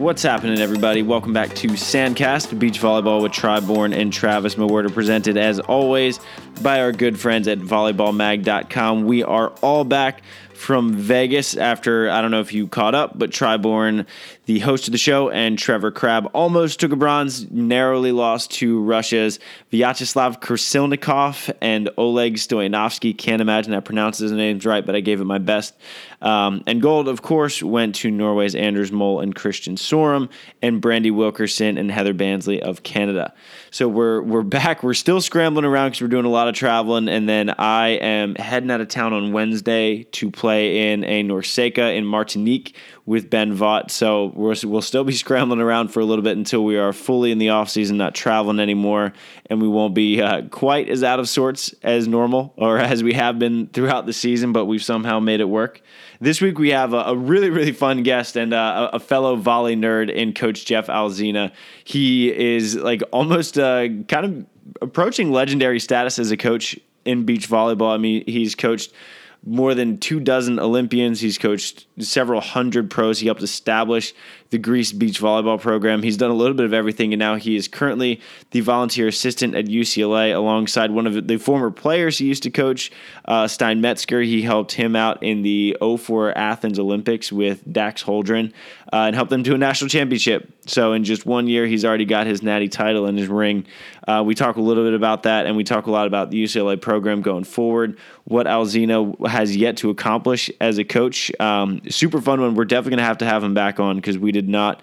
What's happening, everybody? Welcome back to Sandcast, beach volleyball with Tri Bourne and Travis Mewhirter, presented as always by our good friends at volleyballmag.com. We are all back from Vegas after, I don't know if you caught up, but Tri Bourne, the host of the show, and Trevor Crabb almost took a bronze, narrowly lost to Russia's Vyacheslav Krasilnikov and Oleg Stoyanovsky. Can't imagine I pronounced his names right, but I gave it my best. Um, and gold, of course, went to Norway's Anders Mol and Christian Sorum, and Brandie Wilkerson and Heather Bansley of Canada. So we're we're back. We're still scrambling around because we're doing a lot of traveling, and then I am heading out of town on Wednesday to play in a NORCECA in Martinique with Ben Vaught. So we're, we'll still be scrambling around for a little bit until we are fully in the off season, not traveling anymore, and we won't be uh, quite as out of sorts as normal or as we have been throughout the season. But we've somehow made it work. This week we have a, a really, really fun guest and uh, a, a, fellow volley nerd in Coach Jeff Alzina. He is like almost uh, kind of approaching legendary status as a coach in beach volleyball. I mean, he's coached more than two dozen Olympians. He's coached several hundred pros. He helped establish the Greece Beach Volleyball program. He's done a little bit of everything, and now he is currently the volunteer assistant at UCLA alongside one of the former players he used to coach, uh, Stein Metzger. He helped him out in the 04 Athens Olympics with Dax Holdren uh, and helped them to a national championship. So in just one year, he's already got his natty title in his ring. Uh, we talk a little bit about that, and we talk a lot about the UCLA program going forward, what Alzina has yet to accomplish as a coach. Um, super fun one. We're definitely going to have to have him back on because we did not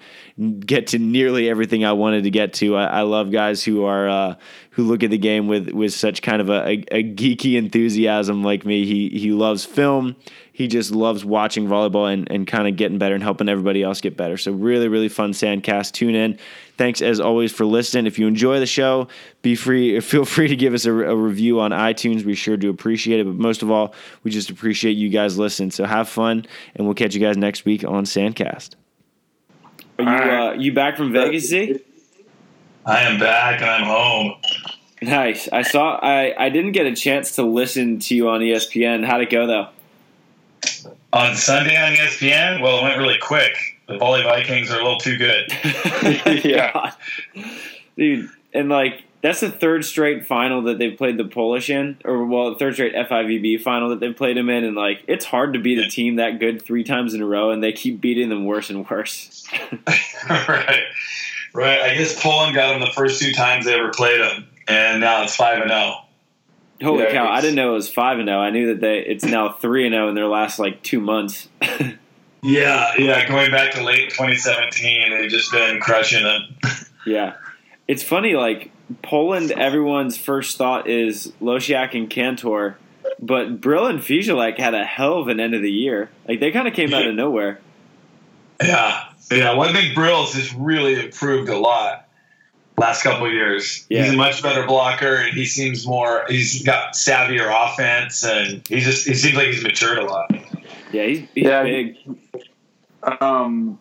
get to nearly everything I wanted to get to. I, I love guys who are uh, who look at the game with with such kind of a, a, a, geeky enthusiasm like me. He he loves film. He just loves watching volleyball and, and kind of getting better and helping everybody else get better. So really, really fun Sandcast. Tune in. Thanks as always for listening. If you enjoy the show, be free. Feel free to give us a, a review on iTunes. We sure do appreciate it. But most of all, we just appreciate you guys listening. So have fun, and we'll catch you guys next week on Sandcast. Are you uh, you back from Vegas? Z? I am back and I'm home. Nice. I saw. I I didn't get a chance to listen to you on ESPN. How'd it go though? On Sunday on ESPN, well, it went really quick. The Volley Vikings are a little too good. yeah, dude, and like that's the third straight final that they've played the Polish in, or well, the third straight FIVB final that they've played them in, and like it's hard to beat a team that good three times in a row, and they keep beating them worse and worse. right, right. I guess Poland got them the first two times they ever played them, and now it's five and zero. Oh. Holy yeah, cow! I didn't know it was five and zero. Oh. I knew that they it's now three and zero oh in their last like two months. yeah, yeah. Going back to late 2017, they've just been crushing them. yeah, it's funny. Like Poland, everyone's first thought is Losiak and Kantor, but Bryl and Fijalek had a hell of an end of the year. Like they kind of came out of nowhere. Yeah, yeah. One thing Bryl's just really improved a lot last couple of years. Yeah. He's a much better blocker, and he seems more. He's got savvier offense, and he just he seems like he's matured a lot. Yeah, he's, he's yeah, big. Um,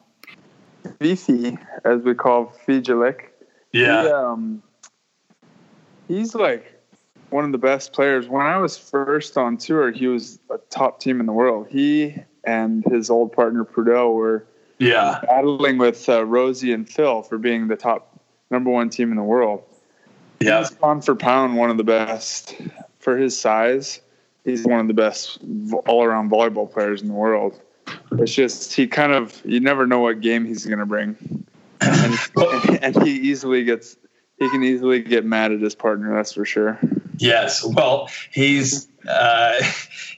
Fifi, as we call Fijalek. Yeah. He, um, he's like one of the best players. When I was first on tour, he was a top team in the world. He and his old partner Prudel were yeah battling with uh, Rosie and Phil for being the top number one team in the world. Yeah, he's pound for pound one of the best for his size. He's one of the best all around volleyball players in the world. It's just he kind of you never know what game he's going to bring, and, and he easily gets he can easily get mad at his partner. That's for sure. Yes. Well, he's uh,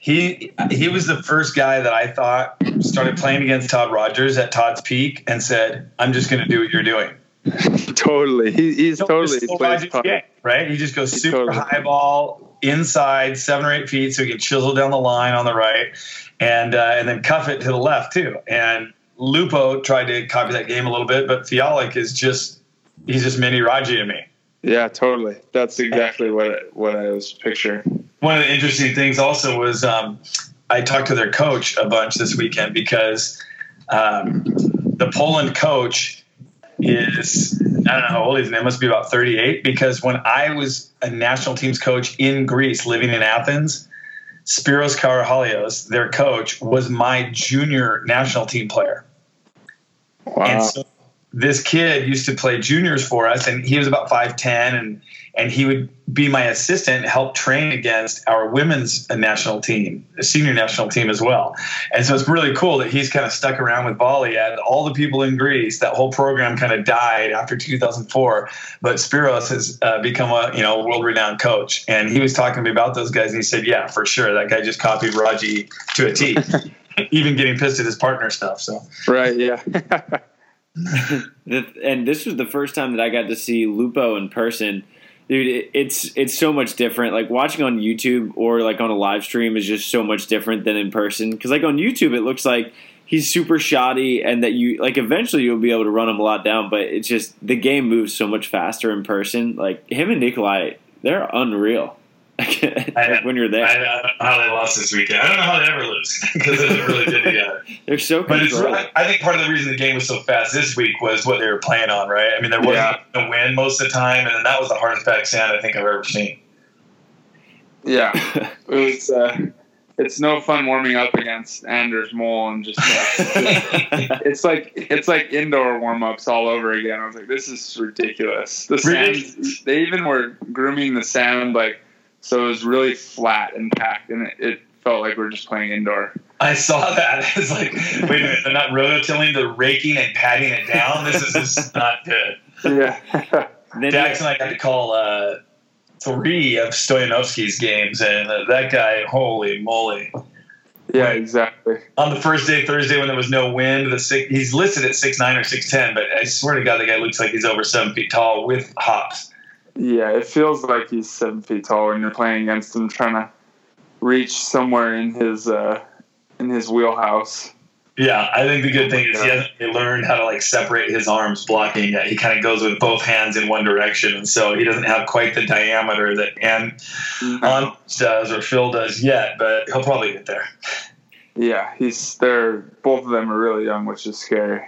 he he was the first guy that I thought started playing against Todd Rogers at Todd's peak and said, "I'm just going to do what you're doing." totally. He, he's totally plays game, right. He just goes he's super totally. high ball inside seven or eight feet, so he can chisel down the line on the right, and uh, and then cuff it to the left too. And Lupo tried to copy that game a little bit, but Fijalek is just he's just mini Raji to me. Yeah, totally. That's exactly what what I was picturing. One of the interesting things also was um, I talked to their coach a bunch this weekend because um, the Poland coach is I don't know how old he is. It must be about 38. Because when I was a national teams coach in Greece, living in Athens, Spiros Karahalios, their coach, was my junior national team player. Wow. And so this kid used to play juniors for us, and he was about five ten, and and he would be my assistant, help train against our women's national team, the senior national team as well. And so it's really cool that he's kind of stuck around with volley. And all the people in Greece, that whole program kind of died after 2004. But Spiros has uh, become a you know world renowned coach, and he was talking to me about those guys, and he said, "Yeah, for sure, that guy just copied Raji to a T." Even getting pissed at his partner stuff. So right, yeah. and this was the first time that I got to see Lupo in person. Dude, it's it's so much different. Like watching on YouTube or like on a live stream is just so much different than in person. Because like on YouTube, it looks like he's super shoddy, and that you like eventually you'll be able to run him a lot down. But it's just the game moves so much faster in person. Like him and Nicolai, they're unreal. Like when you're there. I, I, don't know how they lost this weekend. I don't know how they ever lose because they're really good together. They're so But it's, I think part of the reason the game was so fast this week was what they were playing on, right? I mean, there wasn't yeah. a win most of the time, and then that was the hardest back sand I think I've ever seen. Yeah, it was. Uh, it's no fun warming up against Anders Mol and just uh, it's like it's like indoor warm ups all over again. I was like, this is ridiculous. The sand, they even were grooming the sand like so it was really flat and packed, and it, it felt like we are just playing indoor. I saw that. It's like, wait a minute, they're not rototilling, they're raking and patting it down. This is just not good. Yeah. Dax and I got to call uh, three of Stoyanovsky's games, and uh, that guy, holy moly. Yeah, exactly. On the first day, Thursday, when there was no wind, the six, he's listed at six nine or six ten, but I swear to God, the guy looks like he's over seven feet tall with hops. Yeah, it feels like he's seven feet tall when you're playing against him, trying to reach somewhere in his uh, in his wheelhouse. Yeah, I think the good thing is he hasn't learned how to like separate his arms blocking. yet. He kind of goes with both hands in one direction, and so he doesn't have quite the diameter that An mm does or Phil does yet. But he'll probably get there. Yeah, he's they're both of them are really young, which is scary.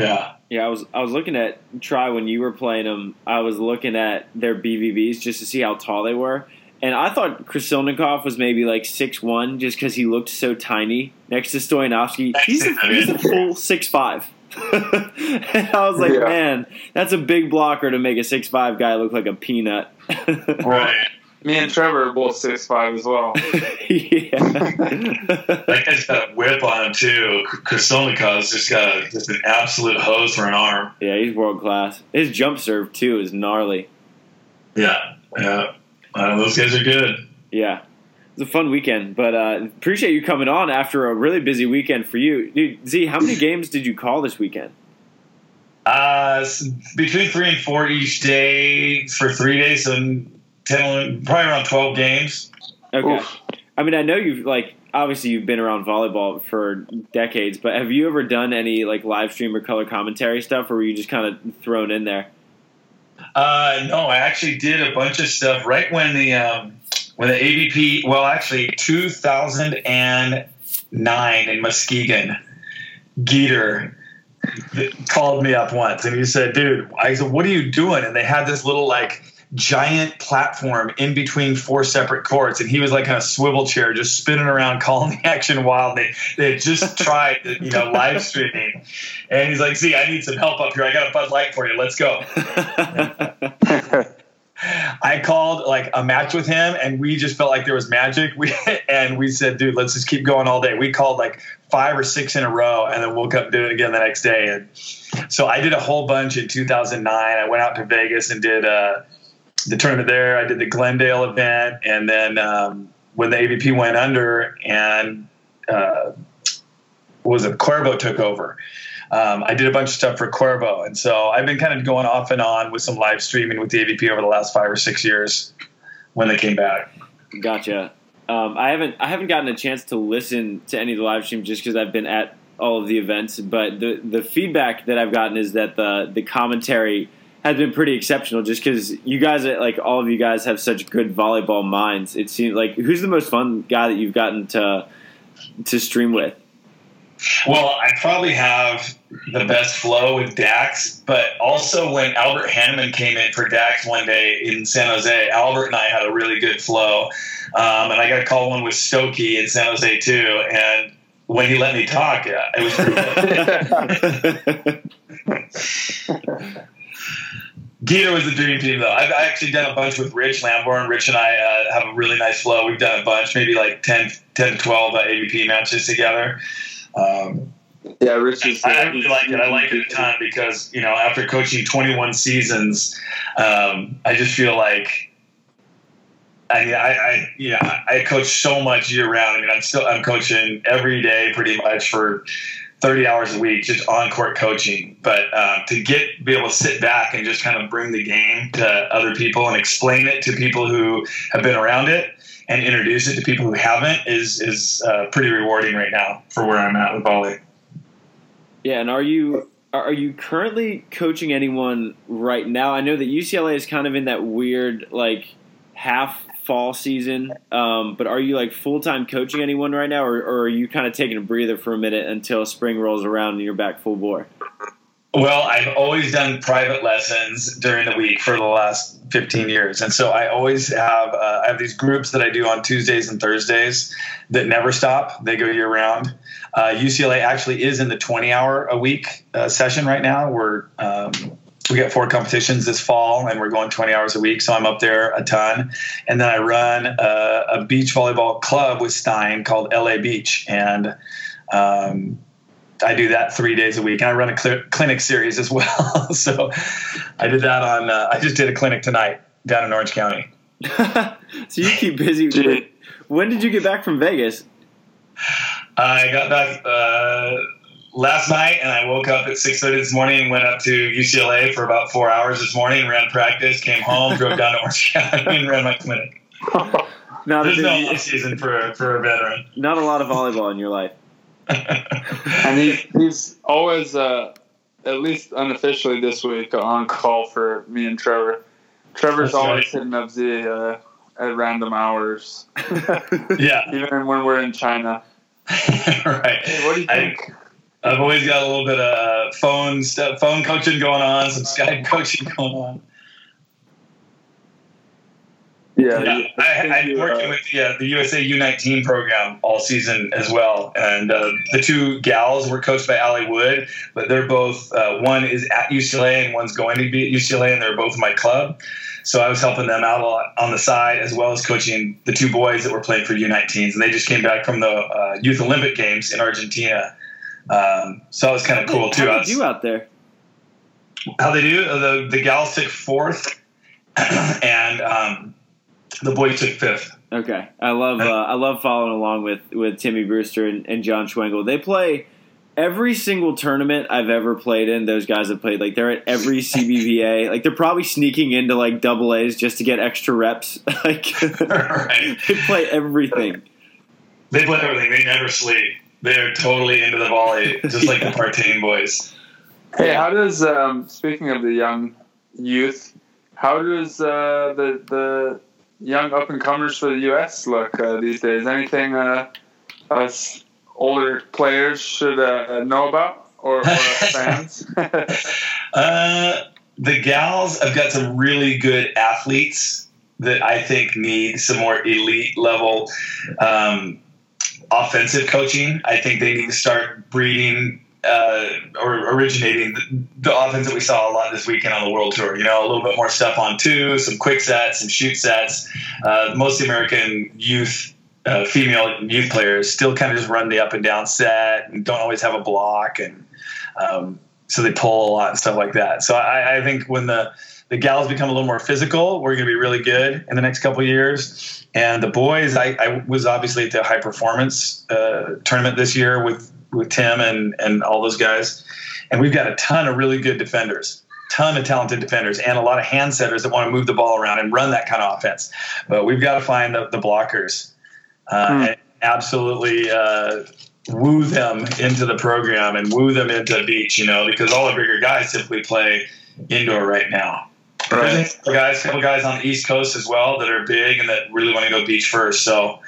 Yeah. Yeah, I was I was looking at try when you were playing them. I was looking at their BVBs just to see how tall they were, and I thought Krasilnikov was maybe like six one just because he looked so tiny next to Stoyanovsky. He's a, he's a full six five. and I was like, yeah. man, that's a big blocker to make a six five guy look like a peanut. right. Me and Trevor are both six five as well. yeah, that guy's got a whip on him too. Krasilnikov's just got a, just an absolute hose for an arm. Yeah, he's world class. His jump serve too is gnarly. Yeah, yeah, uh, those guys are good. Yeah, it's a fun weekend, but uh, appreciate you coming on after a really busy weekend for you, dude. Z, how many games did you call this weekend? Uh, between three and four each day for three days, and 10, probably around 12 games. Okay. Oof. I mean, I know you've like obviously you've been around volleyball for decades, but have you ever done any like live stream or color commentary stuff, or were you just kind of thrown in there? Uh, no, I actually did a bunch of stuff right when the um, when the AVP. Well, actually, 2009 in Muskegon, Geeter called me up once and he said, "Dude," I said, "What are you doing?" And they had this little like giant platform in between four separate courts, and he was like in a swivel chair, just spinning around, calling the action wild. They they had just tried, you know, live streaming, and he's like, "See, I need some help up here. I got a Bud Light for you. Let's go." I called like a match with him, and we just felt like there was magic. We and we said, "Dude, let's just keep going all day." We called like five or six in a row, and then woke up and did it again the next day. And so I did a whole bunch in 2009. I went out to Vegas and did. Uh, the tournament there. I did the Glendale event, and then um, when the AVP went under and uh, was it Cuervo took over. Um, I did a bunch of stuff for Cuervo, and so I've been kind of going off and on with some live streaming with the AVP over the last five or six years when they came back. Gotcha. Um, I haven't I haven't gotten a chance to listen to any of the live streams just because I've been at all of the events, but the the feedback that I've gotten is that the the commentary has been pretty exceptional just because you guys, like all of you guys, have such good volleyball minds. It seems like who's the most fun guy that you've gotten to to stream with? Well, I probably have the best flow with Dax, but also when Albert Hannemann came in for Dax one day in San Jose, Albert and I had a really good flow. Um, and I got a call one with Stokey in San Jose too. And when he let me talk, it was pretty good. Geeter was the dream team, though. I've actually done a bunch with Rich Lambourne. Rich and I uh, have a really nice flow. We've done a bunch, maybe like 10, 10 12 uh, AVP matches together. Um, yeah, Rich is. I, I really like it. I like it a ton because you know after coaching 21 seasons, um, I just feel like. I mean, I, I yeah, I coach so much year round. I mean, I'm still I'm coaching every day pretty much for 30 hours a week, just on court coaching. But um, to get be able to sit back and just kind of bring the game to other people and explain it to people who have been around it and introduce it to people who haven't is is uh, pretty rewarding right now for where I'm at with volley. Yeah, and are you are you currently coaching anyone right now? I know that UCLA is kind of in that weird like half fall season, um, but are you like full time coaching anyone right now, or, or, are you kind of taking a breather for a minute until spring rolls around and you're back full bore? Well, I've always done private lessons during the week for the last 15 years, and so I always have uh, I have these groups that I do on Tuesdays and Thursdays that never stop. They go year round. Uh, UCLA actually is in the 20 hour a week uh, session right now. We're um, we got four competitions this fall, and we're going 20 hours a week, so I'm up there a ton. And then I run a, a beach volleyball club with Stein called LA Beach, and um, I do that three days a week. And I run a cl- clinic series as well. so I did that on. Uh, I just did a clinic tonight down in Orange County. so you keep busy. when did you get back from Vegas? I got back uh, last night, and I woke up at six thirty this morning. And went up to UCLA for about four hours this morning. Ran practice. Came home. drove down to Orange County and ran my clinic. Not There's no off season for for a veteran. Not a lot of volleyball in your life. and he, he's always, uh, at least unofficially this week, on call for me and Trevor. Trevor's That's always right. hitting up Z uh, at random hours. yeah. Even when we're in China. right. Hey, what do you think? I, have always got a little bit of uh, phone stuff, phone coaching going on, some Skype coaching going on. Yeah, yeah I, am working uh, with yeah, the USA U19 program all season as well, and uh, the two gals were coached by Allie Wood, but they're both uh, one is at UCLA and one's going to be at UCLA, and they're both my club. So I was helping them out a lot on the side, as well as coaching the two boys that were playing for U19s, and they just came back from the uh, Youth Olympic Games in Argentina. Um, so that was kind of cool too. How did you out there? How they do? The the gals took fourth, and um, the boys took fifth. Okay, I love uh, I love following along with with Timmy Brewster and, and John Schwengel. They play every single tournament I've ever played in, those guys have played. Like they're at every CBVA. like they're probably sneaking into like double A's just to get extra reps. like right. they play everything. They play everything. They never sleep. They're totally into the volley, just like yeah. the Partain boys. Hey, how does um, speaking of the young youth, how does uh, the the young up and comers for the U.S. look uh, these days? Anything uh, us older players should uh, know about or, or fans? uh, the gals have got some really good athletes that I think need some more elite level um, offensive coaching. I think they need to start breeding uh, or originating the, the, offense that we saw a lot this weekend on the World Tour. You know, a little bit more stuff on two, some quick sets, some shoot sets. Uh, most American youth uh, female youth players still kind of just run the up and down set and don't always have a block, and um, so they pull a lot and stuff like that. So I, I, think when the the gals become a little more physical, we're going to be really good in the next couple years. And the boys, I, I, was obviously at the high performance uh, tournament this year with with Tim and and all those guys, and we've got a ton of really good defenders ton of talented defenders and a lot of hand setters that want to move the ball around and run that kind of offense. But we've got to find the, the blockers uh, hmm. and absolutely uh, woo them into the program and woo them into beach, you know, because all the bigger guys simply play indoor right now. Right. A guys, couple guys on the East Coast as well that are big and that really want to go beach first. So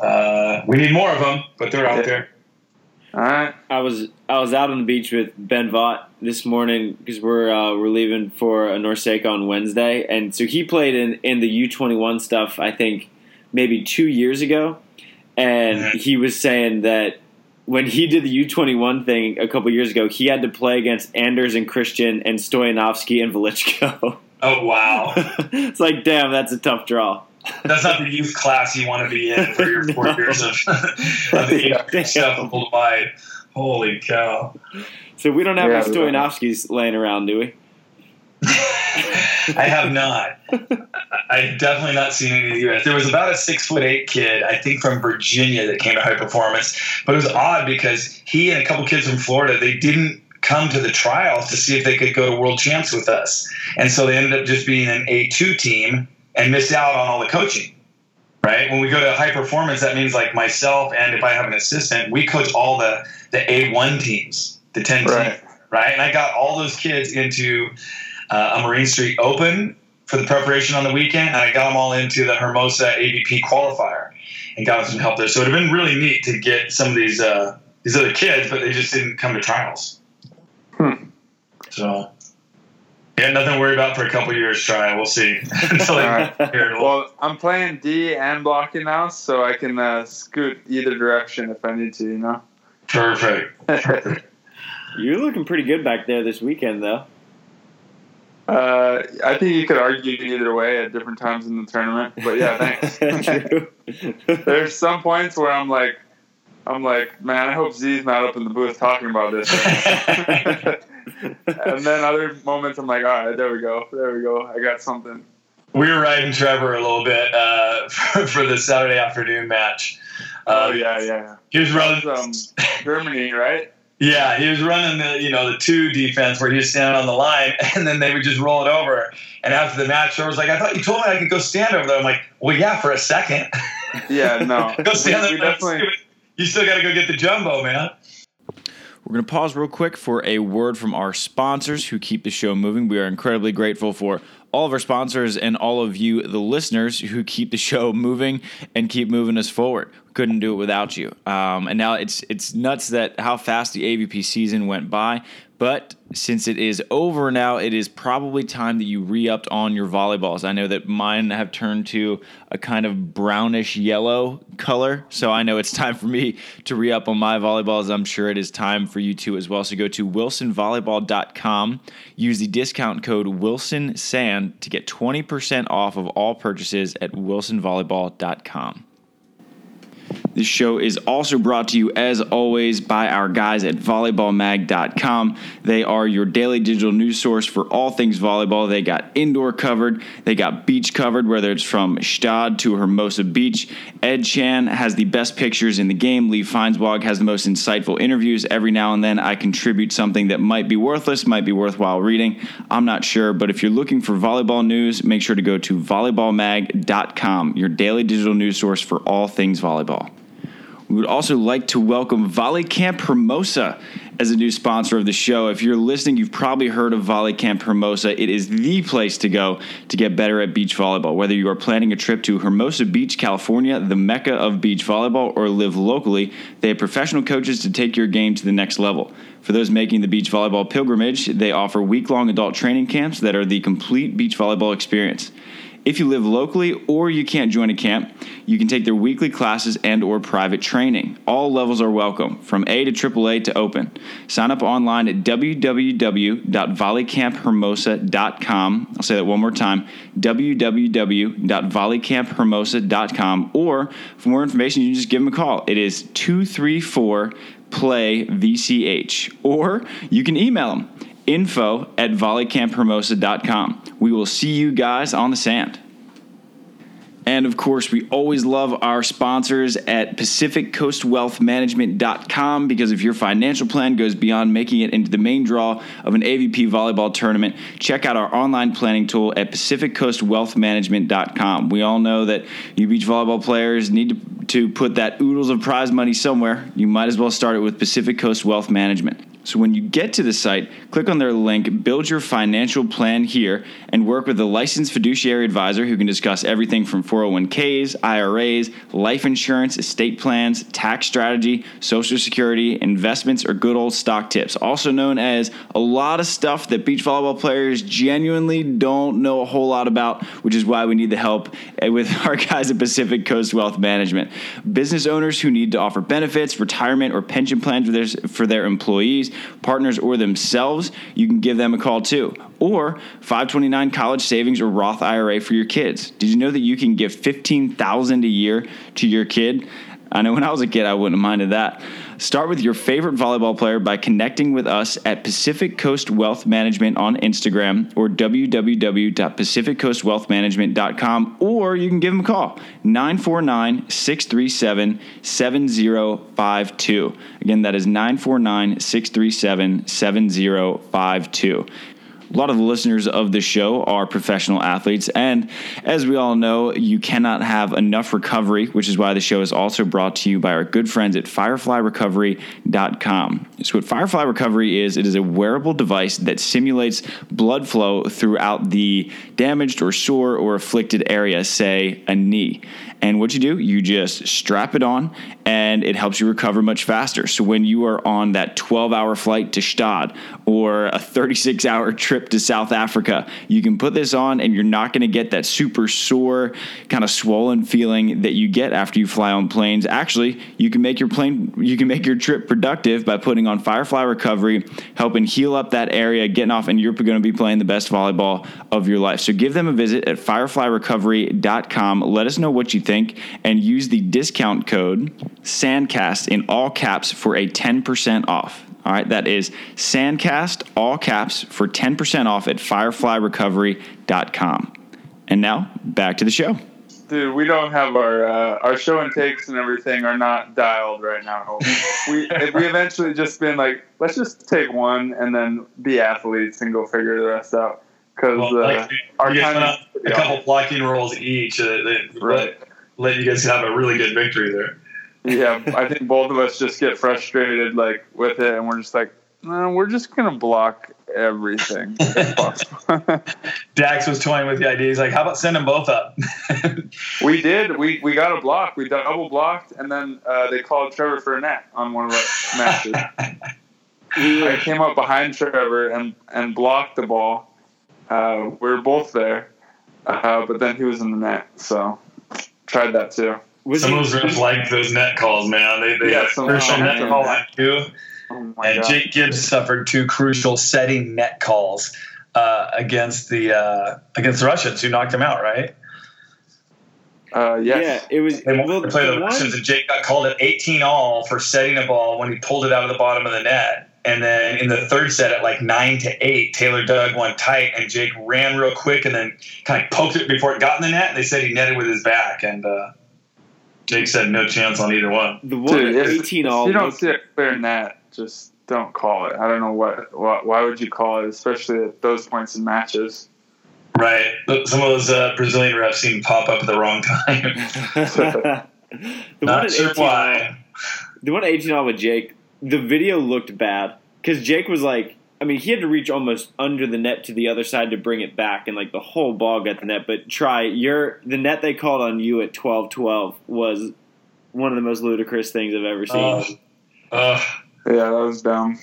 uh, we need more of them, but they're out there. All right. I was I was out on the beach with Ben Vaught this morning because we're uh, we're leaving for a NORCECA on Wednesday, and so he played in in the U twenty one stuff. I think maybe two years ago, and he was saying that when he did the U21 thing a couple years ago, he had to play against Anders and Christian and Stoyanovsky and Velichko. Oh wow! it's like, damn, that's a tough draw. That's not the youth class you want to be in for your four no. years of, of the acceptable divide. Holy cow! So we don't have yeah, any Stoyanovskys laying around, do we? I have not. I've definitely not seen any of the U.S. There was about a six foot eight kid, I think from Virginia, that came to high performance. But it was odd because he and a couple kids from Florida, they didn't come to the trials to see if they could go to world champs with us. And so they ended up just being an A2 team and missed out on all the coaching. Right? When we go to high performance, that means like myself and if I have an assistant, we coach all the, the A1 teams, the 10 right. teams. Right. And I got all those kids into uh, a Marine Street Open for the preparation on the weekend, and I got them all into the Hermosa AVP qualifier and got them some help there. So it would have been really neat to get some of these uh, these other kids, but they just didn't come to trials. Hmm. So yeah, nothing to worry about for a couple years. Try, we'll see. right. well, I'm playing D and blocking now, so I can uh, scoot either direction if I need to. You know. Perfect. Perfect. You're looking pretty good back there this weekend, though. Uh, I think you could argue either way at different times in the tournament, but yeah, thanks. There's some points where I'm like, I'm like, man, I hope Z's not up in the booth talking about this. and then other moments, I'm like, all right, there we go, there we go, I got something. We were riding Trevor a little bit uh, for, for, the Saturday afternoon match. Uh, oh yeah, yeah. He was running um, Germany, right? Yeah, he was running the you know the two defense where he was standing on the line, and then they would just roll it over. And after the match, I was like, "I thought you told me I could go stand over there." I'm like, "Well, yeah, for a second. Yeah, no, go stand we, there. We you still got to go get the jumbo, man. We're going to pause real quick for a word from our sponsors who keep the show moving. We are incredibly grateful for all of our sponsors and all of you, the listeners, who keep the show moving and keep moving us forward. Couldn't do it without you. Um, and now it's it's nuts that how fast the AVP season went by. But since it is over now, it is probably time that you re upped on your volleyballs. I know that mine have turned to a kind of brownish yellow color. So I know it's time for me to re up on my volleyballs. I'm sure it is time for you too as well. So go to wilsonvolleyball.com, use the discount code WilsonSand to get 20% off of all purchases at wilsonvolleyball.com. This show is also brought to you, as always, by our guys at volleyballmag.com. They are your daily digital news source for all things volleyball. They got indoor covered, they got beach covered, whether it's from Gstaad to Hermosa Beach. Ed Chan has the best pictures in the game. Lee Feinswag has the most insightful interviews. Every now and then, I contribute something that might be worthless, might be worthwhile reading. I'm not sure, but if you're looking for volleyball news, make sure to go to volleyballmag.com, your daily digital news source for all things volleyball. We would also like to welcome Volley Camp Hermosa as a new sponsor of the show. If you're listening, you've probably heard of Volley Camp Hermosa. It is the place to go to get better at beach volleyball. Whether you are planning a trip to Hermosa Beach, California, the mecca of beach volleyball, or live locally, they have professional coaches to take your game to the next level. For those making the beach volleyball pilgrimage, they offer week long adult training camps that are the complete beach volleyball experience. If you live locally or you can't join a camp, you can take their weekly classes and or private training. All levels are welcome, from A to AAA to open. Sign up online at www.volleycamphermosa.com. I'll say that one more time, www.volleycamphermosa.com or for more information you can just give them a call. It is 234 play VCH or you can email them info at volleycamphermosa.com. We will see you guys on the sand. And of course, we always love our sponsors at PacificCoastWealthManagement.com because if your financial plan goes beyond making it into the main draw of an AVP volleyball tournament, check out our online planning tool at PacificCoastWealthManagement.com. We all know that you beach volleyball players need to, to put that oodles of prize money somewhere. You might as well start it with Pacific Coast Wealth Management. So when you get to the site, click on their link, build your financial plan here, and work with a licensed fiduciary advisor who can discuss everything from 401ks, IRAs, life insurance, estate plans, tax strategy, social security, investments, or good old stock tips, also known as a lot of stuff that beach volleyball players genuinely don't know a whole lot about, which is why we need the help with our guys at Pacific Coast Wealth Management. Business owners who need to offer benefits, retirement, or pension plans for their, for their employees partners, or themselves, you can give them a call too. Or 529 college savings or Roth IRA for your kids. Did you know that you can give 15,000 a year to your kid? I know when I was a kid, I wouldn't have minded that. Start with your favorite volleyball player by connecting with us at Pacific Coast Wealth Management on Instagram or www.pacificcoastwealthmanagement.com, or you can give them a call 949 637 7052. Again, that is 949 637 7052. A lot of the listeners of the show are professional athletes, and as we all know, you cannot have enough recovery, which is why the show is also brought to you by our good friends at fireflyrecovery.com. So, what Firefly Recovery is, it is a wearable device that simulates blood flow throughout the damaged or sore or afflicted area, say a knee. And what you do, you just strap it on and it helps you recover much faster. So when you are on that 12 hour flight to Gstaad or a 36 hour trip to South Africa, you can put this on and you're not going to get that super sore, kind of swollen feeling that you get after you fly on planes. Actually, you can make your plane, you can make your trip productive by putting on Firefly Recovery, helping heal up that area, getting off, and you're going to be playing the best volleyball of your life. So give them a visit at fireflyrecovery.com. Let us know what you think and use the discount code SANDCAST in all caps for a 10% off. All right, that is SANDCAST, all caps, for 10% off at fireflyrecovery.com. And now, back to the show. Dude, we don't have our uh, our show and takes and everything are not dialed right now. we we eventually just been like, let's just take one and then be athletes and go figure the rest out. Because well, uh, like, our time a couple blocking rolls each, uh, that right. Let, you guys have a really good victory there yeah, I think both of us just get frustrated like with it, and we're just like, no, we're just gonna block everything. Dax was toying with the idea. He's like, "How about send them both up?" we did. We we got a block. We double blocked, and then uh, they called Trevor for a net on one of our matches. I came up behind Trevor and and blocked the ball. Uh, we were both there, uh, but then he was in the net, so tried that too. Was some he, of those refs like those net calls, man. They, they yeah, crucial net call on too. Oh and God. Jake Gibbs suffered two crucial setting net calls uh, against the uh, against the Russians, who knocked him out, right? Uh, yes. Yeah, it was. They wanted to play the, the Russians, and Jake got called at 18 all for setting a ball when he pulled it out of the bottom of the net. And then in the third set, at like nine to eight, Taylor dug one tight, and Jake ran real quick and then kind of poked it before it got in the net. And they said he netted with his back, and uh, Jake said no chance on either one. The one Dude, 18 all. You don't see it clear in that. Just don't call it. I don't know what, what. Why would you call it, especially at those points in matches? Right. Some of those uh, Brazilian refs seem to pop up at the wrong time. the Not sure why. The one 18 all with Jake, the video looked bad because Jake was like I mean, he had to reach almost under the net to the other side to bring it back, and like the whole ball got the net. But try your the net they called on you at twelve twelve was one of the most ludicrous things I've ever seen. Uh, uh, yeah, that was dumb.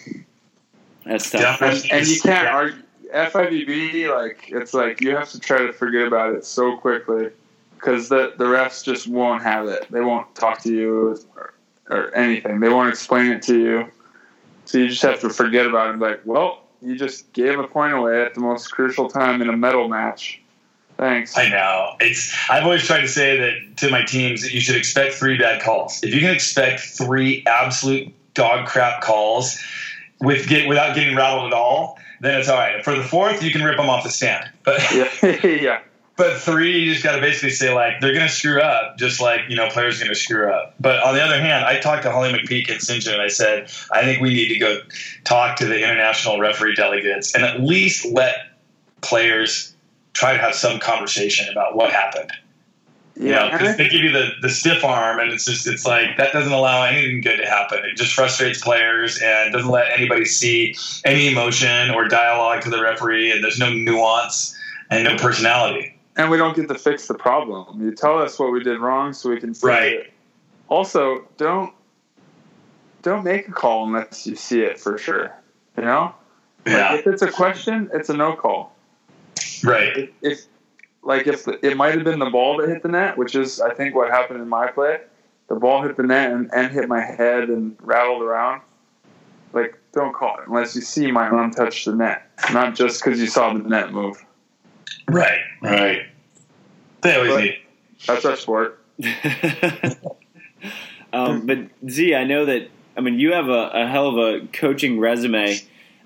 That's tough. And, and you can't argue FIVB. Like it's like you have to try to forget about it so quickly because the the refs just won't have it. They won't talk to you or, or anything. They won't explain it to you so you just have to forget about it. Like, well, you just gave a point away at the most crucial time in a medal match. Thanks. I know. It's. I've always tried to say that to my teams that you should expect three bad calls. If you can expect three absolute dog crap calls with get without getting rattled at all, then it's all right. For the fourth, you can rip them off the stand. But yeah, yeah. But three, you just got to basically say like they're going to screw up, just like you know players are going to screw up. But on the other hand, I talked to Holly McPeak at St. John and I said I think we need to go talk to the international referee delegates and at least let players try to have some conversation about what happened. You know, because they give you the, the stiff arm, and it's just it's like that doesn't allow anything good to happen. It just frustrates players and doesn't let anybody see any emotion or dialogue to the referee, and there's no nuance and no personality. And we don't get to fix the problem. You tell us what we did wrong so we can fix Right. it. Also, don't don't make a call unless you see it for sure. You know, Like, if it's a question, it's a no call. right. If, if like if the, it might have been the ball that hit the net, which is I think what happened in my play. The ball hit the net and, and hit my head and rattled around. Like, don't call it unless you see my arm touch the net, not just because you saw the net move. Right, right. They always But- need. That's our sport. um, but Z, I know that. I mean, you have a, a hell of a coaching resume.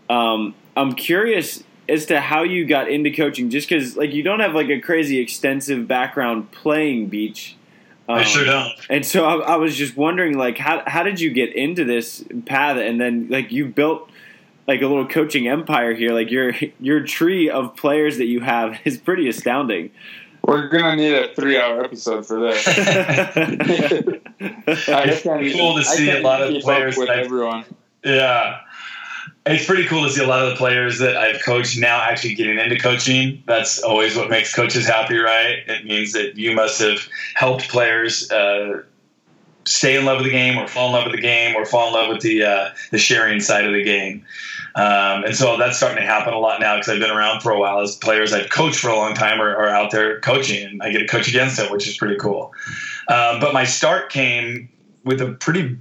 Um, I'm curious as to how you got into coaching, just because like you don't have like a crazy extensive background playing beach. I Um, sure don't. And so I, I was just wondering, like, how how did you get into this path? And then like you built like a little coaching empire here. Like your your tree of players that you have is pretty astounding. We're gonna need a three-hour episode for this. It's can't cool to see a lot of players with that I've- everyone. Yeah. It's pretty cool to see a lot of the players that I've coached now actually getting into coaching. That's always what makes coaches happy, right? It means that you must have helped players uh, stay in love with the game, or fall in love with the game, or fall in love with the uh, the sharing side of the game. Um, and so that's starting to happen a lot now because I've been around for a while. As players I've coached for a long time are, are out there coaching, and I get to coach against them, which is pretty cool. Um, but my start came with a pretty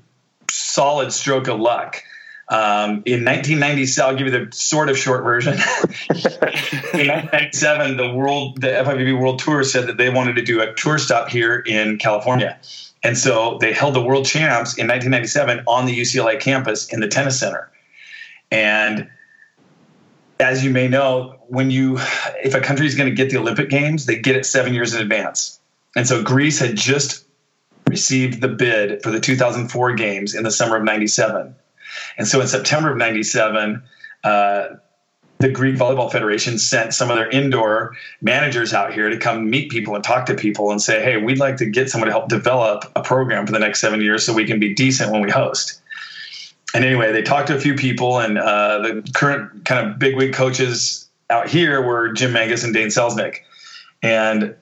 solid stroke of luck. Um, in 1997, I'll give you the sort of short version. in 1997, the world, the FIVB World Tour said that they wanted to do a tour stop here in California, and so they held the World Champs in 1997 on the UCLA campus in the tennis center. And as you may know, when you, if a country is going to get the Olympic Games, they get it seven years in advance. And so Greece had just received the bid for the 2004 games in the summer of 97. And so in September of 97, uh, the Greek Volleyball Federation sent some of their indoor managers out here to come meet people and talk to people and say, hey, we'd like to get someone to help develop a program for the next seven years so we can be decent when we host. And anyway, they talked to a few people, and uh, the current kind of big bigwig coaches out here were Jim Menges and Dane Selznick. And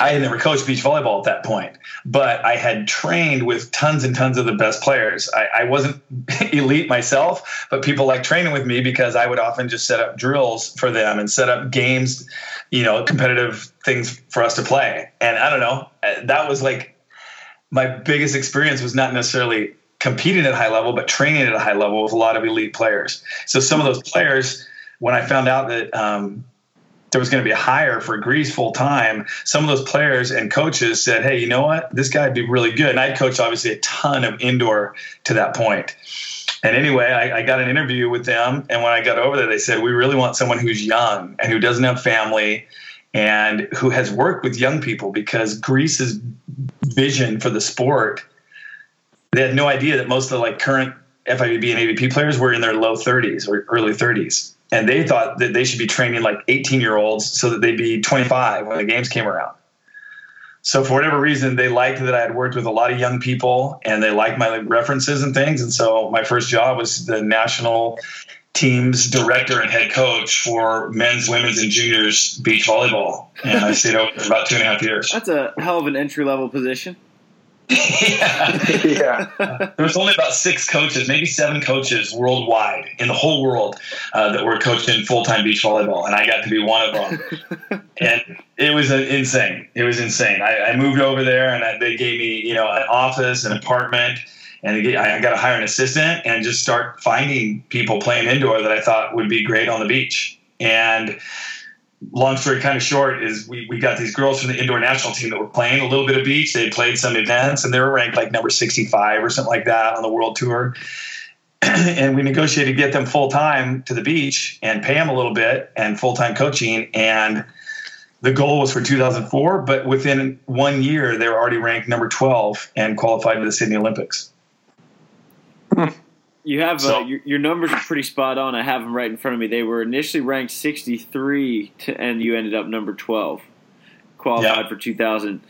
I had never coached beach volleyball at that point, but I had trained with tons and tons of the best players. I, I wasn't elite myself, but people liked training with me because I would often just set up drills for them and set up games, you know, competitive things for us to play. And I don't know, that was like my biggest experience was not necessarily competing at a high level, but training at a high level with a lot of elite players. So some of those players, when I found out that um, there was going to be a hire for Greece full time, some of those players and coaches said, "Hey, you know what? This guy would be really good." And I coached obviously a ton of indoor to that point. And anyway, I, I got an interview with them, and when I got over there, they said, "We really want someone who's young and who doesn't have family." And who has worked with young people because Greece's vision for the sport, they had no idea that most of the like current FIVB and AVP players were in their low 30s or early 30s and they thought that they should be training like 18 year olds so that they'd be 25 when the games came around. So for whatever reason, they liked that I had worked with a lot of young people, and they liked my references and things. And so my first job was the national team's director and head coach for men's, women's, and juniors beach volleyball. And I stayed over for about two and a half years. That's a hell of an entry level position. yeah. yeah. There was only about six coaches, maybe seven coaches worldwide in the whole world uh, that were coaching full time beach volleyball, and I got to be one of them. and it was uh, insane. It was insane. I, I moved over there, and I, they gave me, you know, an office, an apartment, and gave, I got to hire an assistant and just start finding people playing indoor that I thought would be great on the beach. And long story kind of short is we, we got these girls from the indoor national team that were playing a little bit of beach. They played some events and they were ranked like number 65 or something like that on the world tour. and we negotiated to get them full time to the beach and pay them a little bit and full time coaching. And the goal was for 2004, but within one year, they were already ranked number 12 and qualified for the Sydney Olympics. Hmm. You have So- uh, your, your numbers are pretty spot on. I have them right in front of me. They were initially ranked 63, to, and you ended up number 12. Qualified yeah. for 2000.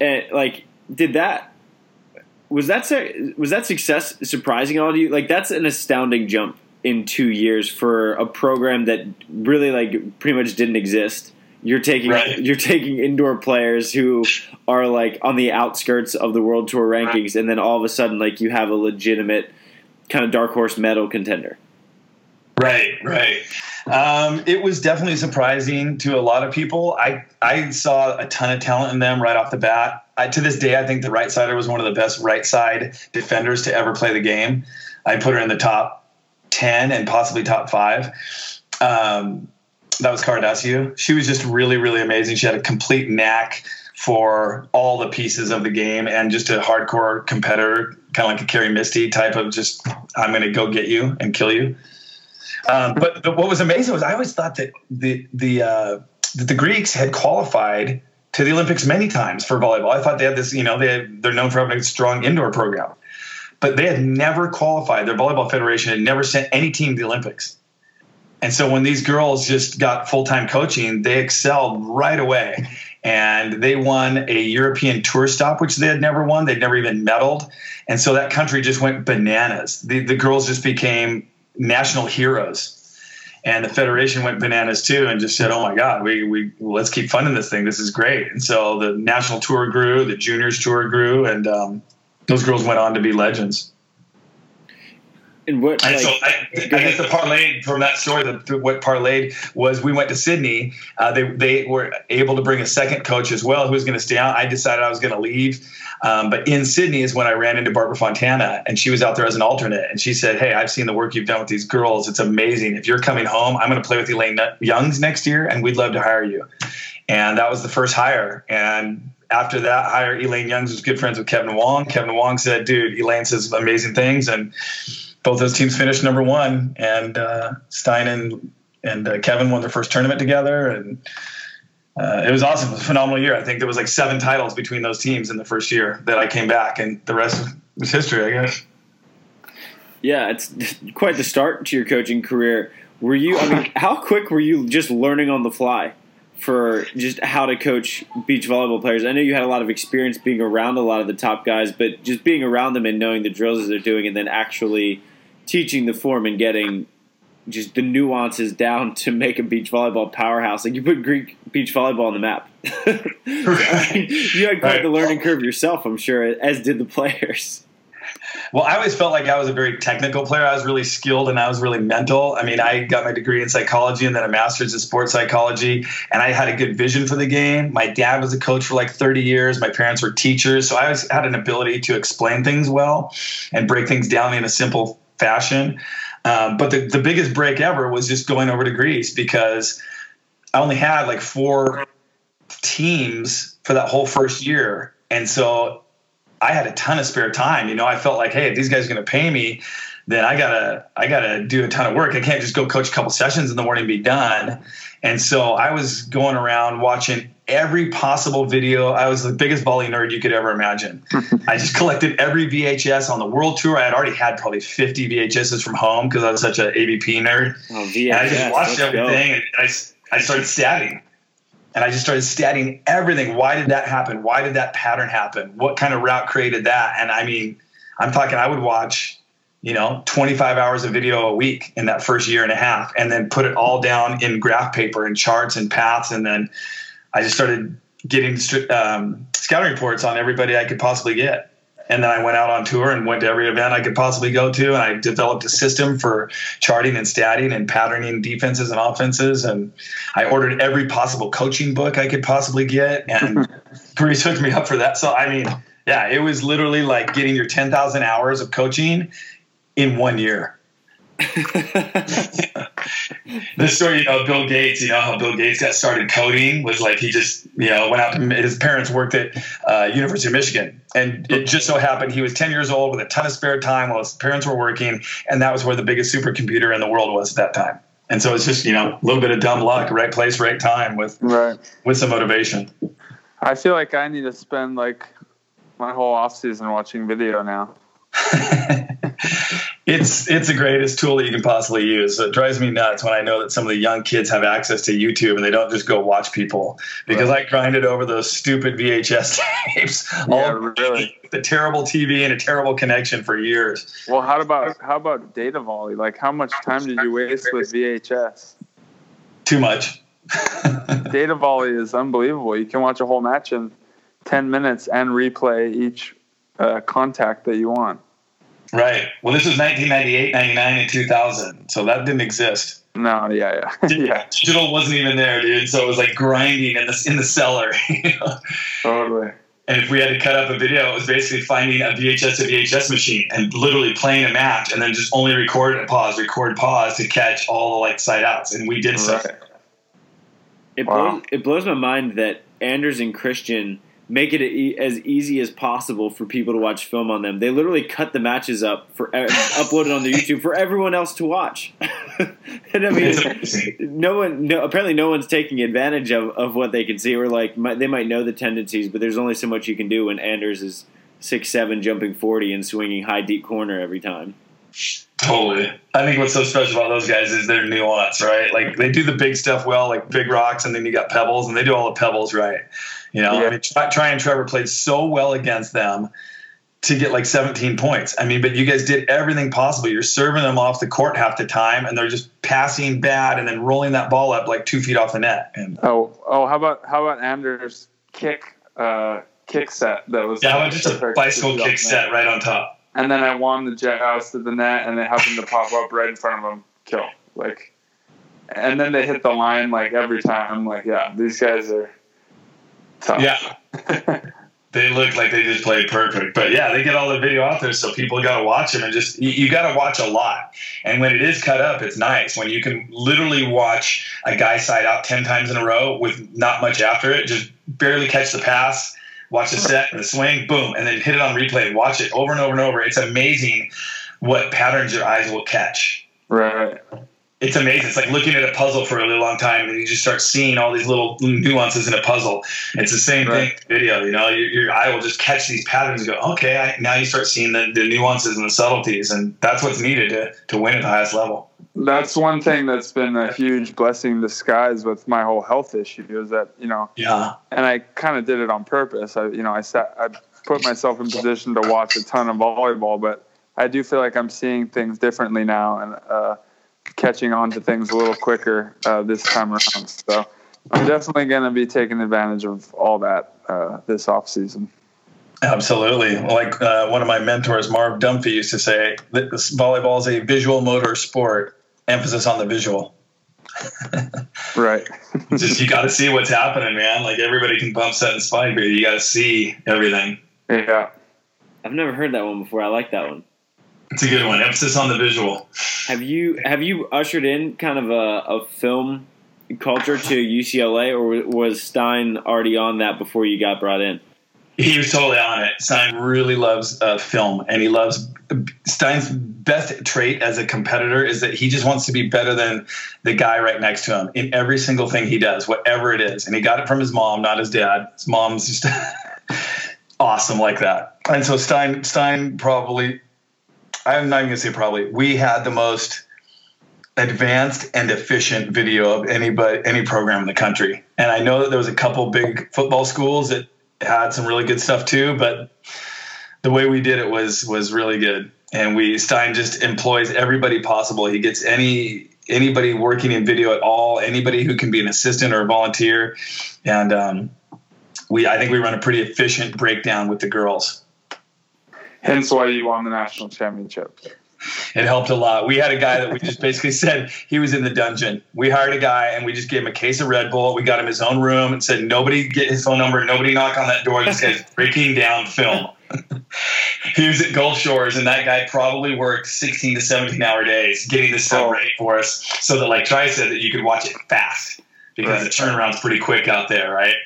And like, did that was that was that success surprising all to you? Like, that's an astounding jump in two years for a program that really like pretty much didn't exist. You're taking right. you're taking indoor players who are like on the outskirts of the world tour rankings, and then all of a sudden, like you have a legitimate kind of dark horse medal contender. Right, right. Um, it was definitely surprising to a lot of people. I I saw a ton of talent in them right off the bat. I, to this day, I think the right sider was one of the best right side defenders to ever play the game. I put her in the top ten and possibly top five. Um, that was Cardassia. She was just really, really amazing. She had a complete knack for all the pieces of the game and just a hardcore competitor, kind of like a Kerri Misty type of just, I'm going to go get you and kill you. Um, but what was amazing was I always thought that the the uh, that the Greeks had qualified to the Olympics many times for volleyball. I thought they had this, you know, they they're known for having a strong indoor program, but they had never qualified. Their volleyball federation had never sent any team to the Olympics. And so when these girls just got full time coaching, they excelled right away. And they won a European tour stop, which they had never won. They'd never even medaled. And so that country just went bananas. The, the girls just became national heroes. And the federation went bananas too and just said, oh my God, we, we let's keep funding this thing. This is great. And so the national tour grew, the juniors tour grew, and um, those girls went on to be legends. And what? And like, so I, I guess the parlay from that story, the, what parlayed was we went to Sydney. Uh, they they were able to bring a second coach as well, who was going to stay on. I decided I was going to leave, um, but in Sydney is when I ran into Barbara Fontana, and she was out there as an alternate, and she said, "Hey, I've seen the work you've done with these girls. It's amazing. If you're coming home, I'm going to play with Elaine Youngs next year, and we'd love to hire you." And that was the first hire, and after that hire, Elaine Youngs was good friends with Kevin Wong. Kevin Wong said, "Dude, Elaine says amazing things," and both those teams finished number one, and uh, Stein and and uh, Kevin won their first tournament together, and uh, it was awesome. It was a phenomenal year. I think there was like seven titles between those teams in the first year that I came back, and the rest was history, I guess. Yeah, it's quite the start to your coaching career. Were you? I mean, how quick were you just learning on the fly? for just how to coach beach volleyball players. I know you had a lot of experience being around a lot of the top guys, but just being around them and knowing the drills that they're doing and then actually teaching the form and getting just the nuances down to make a beach volleyball powerhouse. Like you put Greek beach volleyball on the map. Mean, you had quite right. the learning curve yourself, I'm sure, as did the players. Well, I always felt like I was a very technical player. I was really skilled and I was really mental. I mean, I got my degree in psychology and then a master's in sports psychology, and I had a good vision for the game. My dad was a coach for like 30 years. My parents were teachers, so I always had an ability to explain things well and break things down in a simple fashion. Um, but the, the biggest break ever was just going over to Greece because I only had like four teams for that whole first year. And so I had a ton of spare time. You know, I felt like, hey, if these guys are going to pay me, then I gotta I gotta do a ton of work. I can't just go coach a couple sessions in the morning and be done. And so I was going around watching every possible video. I was the biggest volley nerd you could ever imagine. I just collected every VHS on the world tour. I had already had probably 50 VHSs from home because I was such an AVP nerd. Oh, VHS, and I just watched everything go. and I, I started statting. And I just started statting everything. Why did that happen? Why did that pattern happen? What kind of route created that? And I mean, I'm talking, I would watch you know 25 hours of video a week in that first year and a half and then put it all down in graph paper and charts and paths and then i just started getting um, scouting reports on everybody i could possibly get and then i went out on tour and went to every event i could possibly go to and i developed a system for charting and statting and patterning defenses and offenses and i ordered every possible coaching book i could possibly get and Bruce hooked me up for that so i mean yeah, it was literally like getting your 10,000 hours of coaching in one year. the story, you know, Bill Gates, you know, how Bill Gates got started coding was like he just, you know, went out to his parents worked at uh, University of Michigan. And it just so happened he was 10 years old with a ton of spare time while his parents were working. And that was where the biggest supercomputer in the world was at that time. And so it's just, you know, a little bit of dumb luck, right place, right time with, right. with some motivation. I feel like I need to spend like my whole off season watching video now. it's it's the greatest tool that you can possibly use. So it drives me nuts when I know that some of the young kids have access to YouTube and they don't just go watch people because right. I grinded over those stupid VHS tapes. Yeah, all really. The terrible TV and a terrible connection for years. Well, how about how about data volley? Like, how much time did you waste with VHS? Too much. data volley is unbelievable. You can watch a whole match in ten minutes and replay each uh, contact that you want. Right. Well, this was 1998, 99, and 2000. So that didn't exist. No, yeah, yeah. yeah. Digital wasn't even there, dude. So it was like grinding in the, in the cellar. You know? Totally. And if we had to cut up a video, it was basically finding a VHS to VHS machine and literally playing a match and then just only record and pause, record, pause to catch all the like side outs. And we did so. It, wow. blows, it blows my mind that Anders and Christian – make it e- as easy as possible for people to watch film on them. They literally cut the matches up for uploaded on the YouTube for everyone else to watch. and I mean, no one, no, apparently, no one's taking advantage of, of what they can see. Or like they might know the tendencies, but there's only so much you can do when Anders is six seven, jumping forty, and swinging high deep corner every time. Totally. I think what's so special about those guys is their nuance, right? Like they do the big stuff well, like big rocks, and then you got pebbles, and they do all the pebbles right. You know, yeah. I mean, Tri and Trevor played so well against them to get like 17 points. I mean, but you guys did everything possible. You're serving them off the court half the time, and they're just passing bad and then rolling that ball up like two feet off the net. And oh, oh, how about how about Anders' kick uh, kick set that was yeah, just a bicycle kick set right on top. And then I won the jet house to the net, and it happened to pop up right in front of him, kill like. And then they hit the line like every time. I'm like, yeah, these guys are tough. Yeah. they look like they just played perfect. But yeah, they get all the video out there, so people got to watch them and just you, you got to watch a lot. And when it is cut up, it's nice when you can literally watch a guy side out ten times in a row with not much after it, just barely catch the pass, watch the set and the swing, boom, and then hit it on replay watch it over and over and over. It's amazing what patterns your eyes will catch. Right it's amazing. It's like looking at a puzzle for a really long time, and you just start seeing all these little nuances in a puzzle. It's the same right. thing video. You know, your, your, eye will just catch these patterns and go, okay, I, now you start seeing the, the nuances and the subtleties, and that's what's needed to, to win at the highest level. That's one thing that's been a huge blessing in disguise with my whole health issue is that you know, yeah, and I kind of did it on purpose. I, you know, I sat, I put myself in position to watch a ton of volleyball, but I do feel like I'm seeing things differently now, and uh, catching on to things a little quicker uh, this time around. So I'm definitely going to be taking advantage of all that uh, this off season. Absolutely. Like uh, one of my mentors, Marv Dunphy, used to say, this volleyball is a visual motor sport, emphasis on the visual. right. Just you got to see what's happening, man. Like everybody can bump set and spike, but you got to see everything. Yeah. I've never heard that one before. I like that one. It's a good one. Emphasis on the visual. Have you have you ushered in kind of a, a film culture to UCLA, or was Stein already on that before you got brought in? He was totally on it. Stein really loves uh, film, and he loves Stein's best trait as a competitor is that he just wants to be better than the guy right next to him in every single thing he does, whatever it is. And he got it from his mom, not his dad. His mom's just awesome like that. And so Stein Stein probably I'm not even gonna say probably. We had the most advanced and efficient video of anybody any program in the country. And I know that there was a couple big football schools that had some really good stuff too, but the way we did it was was really good. And we Stein just employs everybody possible. He gets any anybody working in video at all, anybody who can be an assistant or a volunteer, and um, we I think we run a pretty efficient breakdown with the girls. Hence why you won the national championship. It helped a lot. We had a guy that we just basically said he was in the dungeon. We hired a guy and we just gave him a case of Red Bull. We got him his own room and said, nobody get his phone number. Nobody knock on that door. This guy's breaking down film. he was at Gulf Shores, and that guy probably worked 16 to 17 hour days getting this stuff oh. ready for us so that, like Tri said, that you could watch it fast because right. the turnaround's pretty quick out there, right?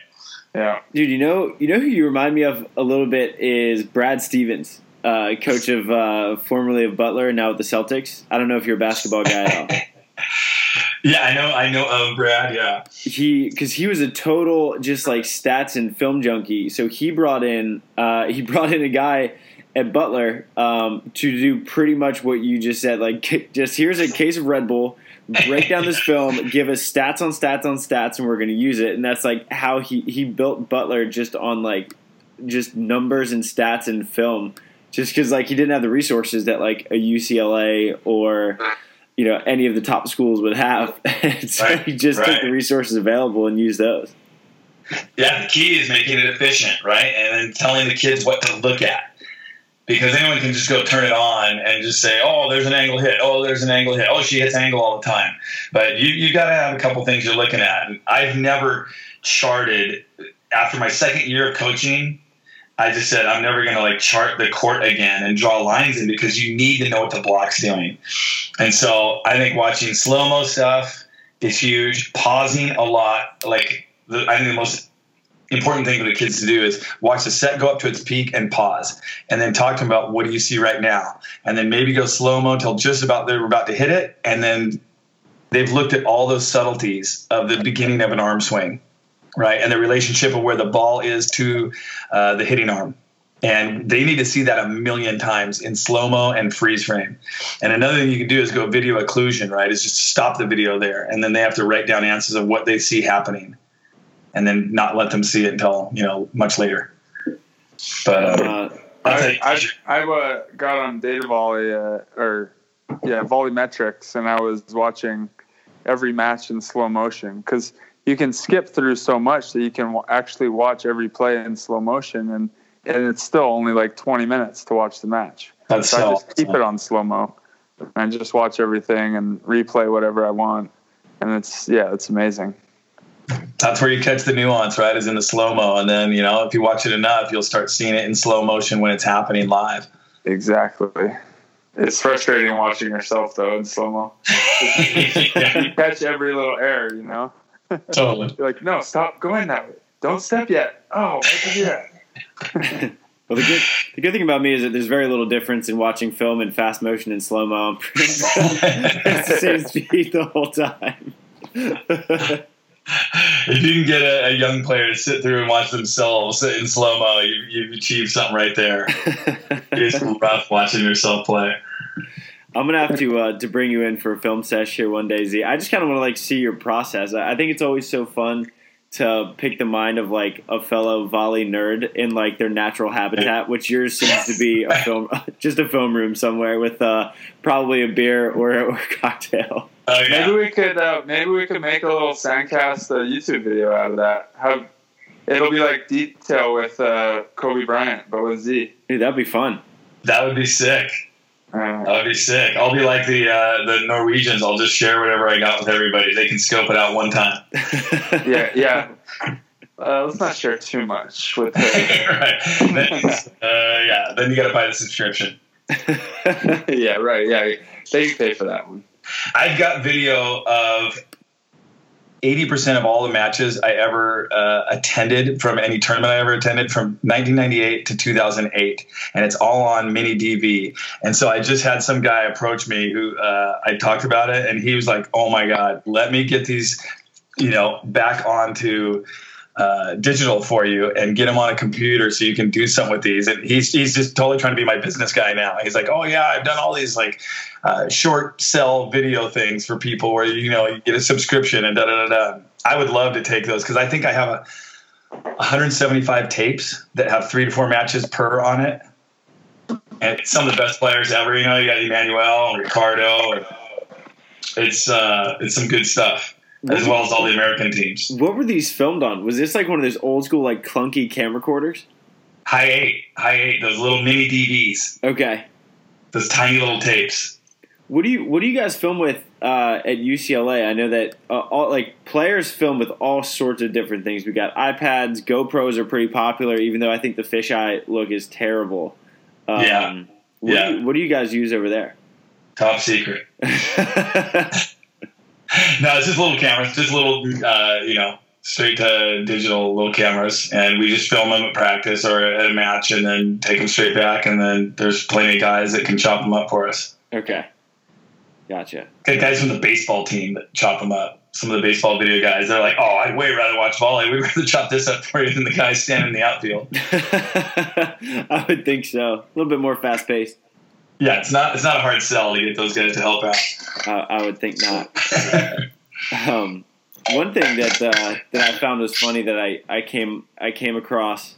Yeah. Dude, you know, you know who you remind me of a little bit is Brad Stevens uh, coach of uh, formerly of Butler, now with the Celtics. I don't know if you're a basketball guy at all. yeah, I know. I know of Brad. Yeah, he because he was a total just like stats and film junkie. So he brought in uh, he brought in a guy at Butler um, to do pretty much what you just said. Like, just here's a case of Red Bull, break down this film, give us stats on stats on stats, and we're going to use it. And that's like how he he built Butler just on like just numbers and stats and film, just because like he didn't have the resources that like a UCLA or you know any of the top schools would have. so Right, he just right. took the resources available and used those. Yeah, the key is making it efficient, right? And then telling the kids what to look at. Because anyone can just go turn it on and just say, oh, there's an angle hit. Oh, there's an angle hit. Oh, she hits angle all the time. But you, you got to have a couple things you're looking at. And I've never charted, after my second year of coaching, I just said, I'm never going to like chart the court again and draw lines in because you need to know what the block's doing. And so I think watching slow mo stuff is huge. Pausing a lot, like the, I think the most important thing for the kids to do is watch the set go up to its peak and pause, and then talk to them about what do you see right now, and then maybe go slow mo until just about they're about to hit it, and then they've looked at all those subtleties of the beginning of an arm swing, right, and the relationship of where the ball is to uh, the hitting arm. And they need to see that a million times in slow mo and freeze frame. And another thing you can do is go video occlusion, right? Is just stop the video there, and then they have to write down answers of what they see happening, and then not let them see it until you know much later. But uh, Uh, I'll I, I, I uh, got on Data Volley, uh, or yeah, Volley Metrics, and I was watching every match in slow motion because you can skip through so much that you can actually watch every play in slow motion, and and it's still only like 20 minutes to watch the match. That's so I just keep it on slow mo, and just watch everything and replay whatever I want, and it's yeah, it's amazing. that's where you catch the nuance, right? Is in the slow mo, and then you know if you watch it enough, you'll start seeing it in slow motion when it's happening live. Exactly. It's frustrating watching yourself though in slow mo. you catch every little error, you know. Totally. You're like, no, oh, stop going that way. Don't step yet. Oh, why did do that? Well, the good, the good thing about me is that there's very little difference in watching film in fast motion and slow mo. it's the same speed the whole time. if you can get a, a young player to sit through and watch themselves in slow mo, you, you've achieved something right there. It's rough watching yourself play. I'm gonna have to uh, to bring you in for a film sesh here one day, Z. I just kind of want to like see your process. I I think it's always so fun to pick the mind of like a fellow volley nerd in like their natural habitat, which yours seems to be a film, just a film room somewhere with uh, probably a beer or, or a cocktail. Oh yeah. Maybe we could uh, maybe we could make a little Sandcast uh, YouTube video out of that. Have it'll be like detail with uh, Kobe Bryant, but with Z. Dude, that'd be fun. That would be sick. Uh, That would be sick. I'll be like the uh, the Norwegians. I'll just share whatever I got with everybody. They can scope it out one time. yeah, yeah. Uh, let's not share too much with the, right. Then, uh, yeah. Then you got to buy the subscription. yeah, right. Yeah, they pay for that one. I've got video of 80% of all the matches I ever uh, attended from any tournament I ever attended from 1998 to 2008. And it's all on mini DV. And so I just had some guy approach me who uh, I talked about it, and he was like, oh my God, let me get these, you know, back onto. Uh, digital for you and get them on a computer so you can do something with these. And he's he's just totally trying to be my business guy now. He's like, oh yeah, I've done all these like uh, short sell video things for people where you know you get a subscription and da da da da. I would love to take those because I think I have a 175 tapes that have three to four matches per on it, and some of the best players ever. You know, you got Emanuel and Ricardo. It's uh, it's some good stuff as well as all the American teams. What were these filmed on? Was this like one of those old school like clunky camcorders? High eight, high eight, those little mini DVs, Okay. those tiny little tapes. What do you What do you guys film with uh, at UCLA? I know that uh, all like players film with all sorts of different things. We got iPads, GoPros are pretty popular, even though I think the fisheye look is terrible. Um, Yeah. What, Yeah. Do you, what do you guys use over there? Top secret. No, it's just little cameras, just little, uh, you know, straight to digital little cameras, and we just film them at practice or at a match, and then take them straight back. And then there's plenty of guys that can chop them up for us. okay, gotcha. Got guys from the baseball team that chop them up. some of the baseball video guys. They're like, "Oh, I'd way rather watch volley. We'd rather chop this up for you than the guy standing in the outfield." I would think so. A little bit more fast paced. Yeah, it's not it's not a hard sell to get those guys to help out. Uh, I would think not. um, one thing that uh, that I found was funny that I, I came I came across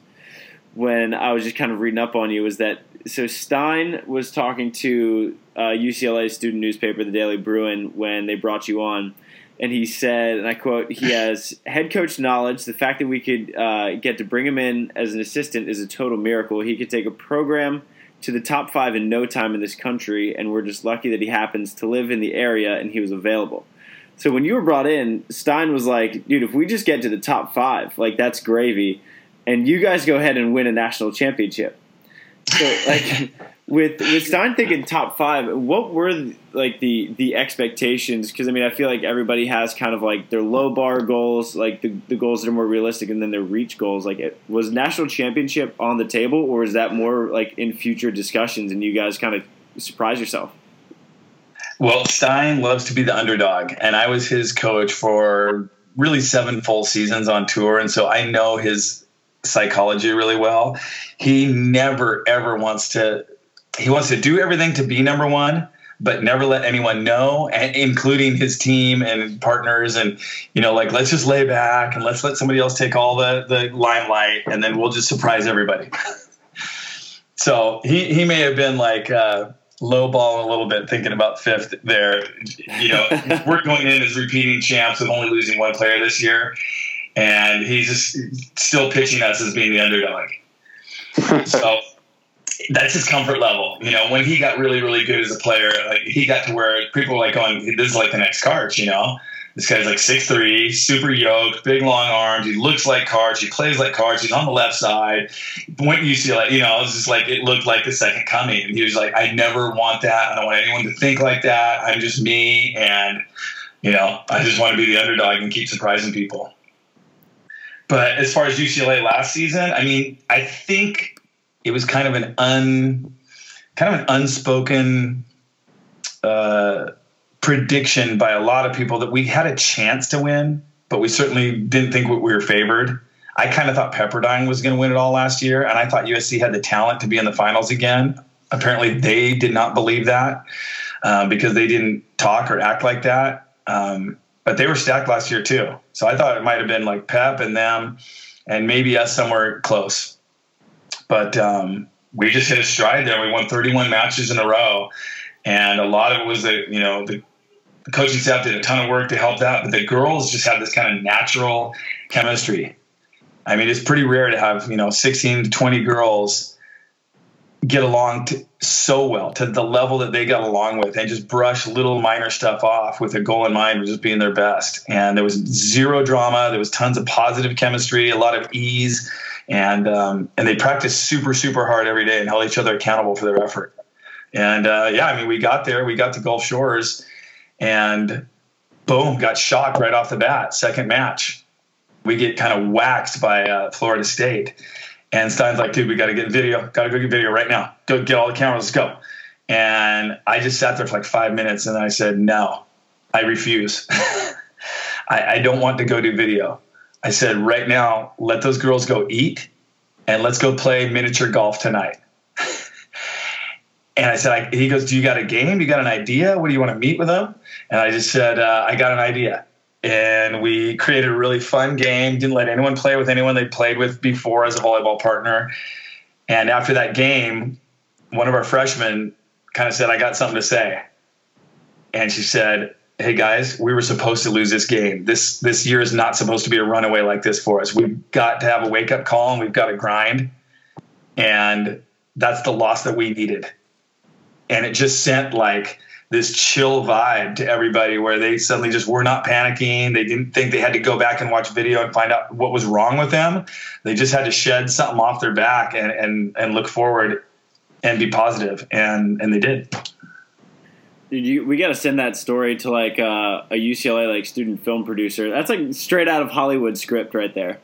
when I was just kind of reading up on you was that so Stein was talking to uh, UCLA student newspaper, the Daily Bruin, when they brought you on, and he said, and I quote, he has head coach knowledge. The fact that we could uh, get to bring him in as an assistant is a total miracle. He could take a program to the top five in no time in this country, and we're just lucky that he happens to live in the area and he was available. So when you were brought in, Stein was like, dude, if we just get to the top five, like that's gravy, and you guys go ahead and win a national championship. So like with with Stein thinking top five, what were like the the expectations? Because I mean, I feel like everybody has kind of like their low bar goals, like the, the goals that are more realistic, and then their reach goals. Like, it, was national championship on the table, or is that more like in future discussions, and you guys kind of surprise yourself? Well, Stein loves to be the underdog, and I was his coach for really seven full seasons on tour, and so I know his psychology really well. He never ever wants to. He wants to do everything to be number one, but never let anyone know, including his team and partners. And you know, like let's just lay back and let's let somebody else take all the the limelight, and then we'll just surprise everybody. so he he may have been like. Uh, lowballing a little bit, thinking about fifth there. You know, we're going in as repeating champs with only losing one player this year, and he's just still pitching us as being the underdog. so that's his comfort level. You know, when he got really, really good as a player, like he got to where people were like going, "This is like the next Karch," you know. This guy's like six three, super yoked, big long arms. He looks like Karch. He plays like Karch. He's on the left side. Went UCLA, you know, it was just like it looked like the second coming. And he was like, I never want that. I don't want anyone to think like that. I'm just me, and you know, I just want to be the underdog and keep surprising people. But as far as UCLA last season, I mean, I think it was kind of an un, kind of an unspoken. Uh, prediction by a lot of people that we had a chance to win, but we certainly didn't think we were favored. I kind of thought Pepperdine was going to win it all last year, and I thought USC had the talent to be in the finals again. Apparently, they did not believe that uh, because they didn't talk or act like that. Um, but they were stacked last year too, so I thought it might have been like Pep and them, and maybe us somewhere close. But um, we just hit a stride there. We won 31 matches in a row, and a lot of it was that you know the the coaching staff did a ton of work to help that, but the girls just had this kind of natural chemistry. I mean, it's pretty rare to have, you know, 16 to 20 girls get along to, so well to the level that they got along with and just brush little minor stuff off with a goal in mind, of just being their best. And there was zero drama. There was tons of positive chemistry, a lot of ease. And, um, and they practice super, super hard every day and held each other accountable for their effort. And uh, yeah, I mean, we got there, we got to Gulf Shores and boom, got shocked right off the bat. Second match, we get kind of waxed by uh, Florida State. And Stein's like, dude, we got to get video. Got to go get video right now. Go get all the cameras. Let's go. And I just sat there for like five minutes and I said, no, I refuse. I, I don't want to go do video. I said, right now, let those girls go eat and let's go play miniature golf tonight. And I said, I, he goes, do you got a game? You got an idea? What do you want to meet with them? And I just said, uh, I got an idea. And we created a really fun game. Didn't let anyone play with anyone they played with before as a volleyball partner. And after that game, one of our freshmen kind of said, I got something to say. And she said, Hey guys, we were supposed to lose this game. This this year is not supposed to be a runaway like this for us. We've got to have a wake up call and we've got to grind. And that's the loss that we needed and it just sent like this chill vibe to everybody where they suddenly just were not panicking. They didn't think they had to go back and watch video and find out what was wrong with them. They just had to shed something off their back and and, and look forward and be positive. and and they did. You, we got to send that story to like uh, a UCLA like student film producer. That's like straight out of Hollywood script right there.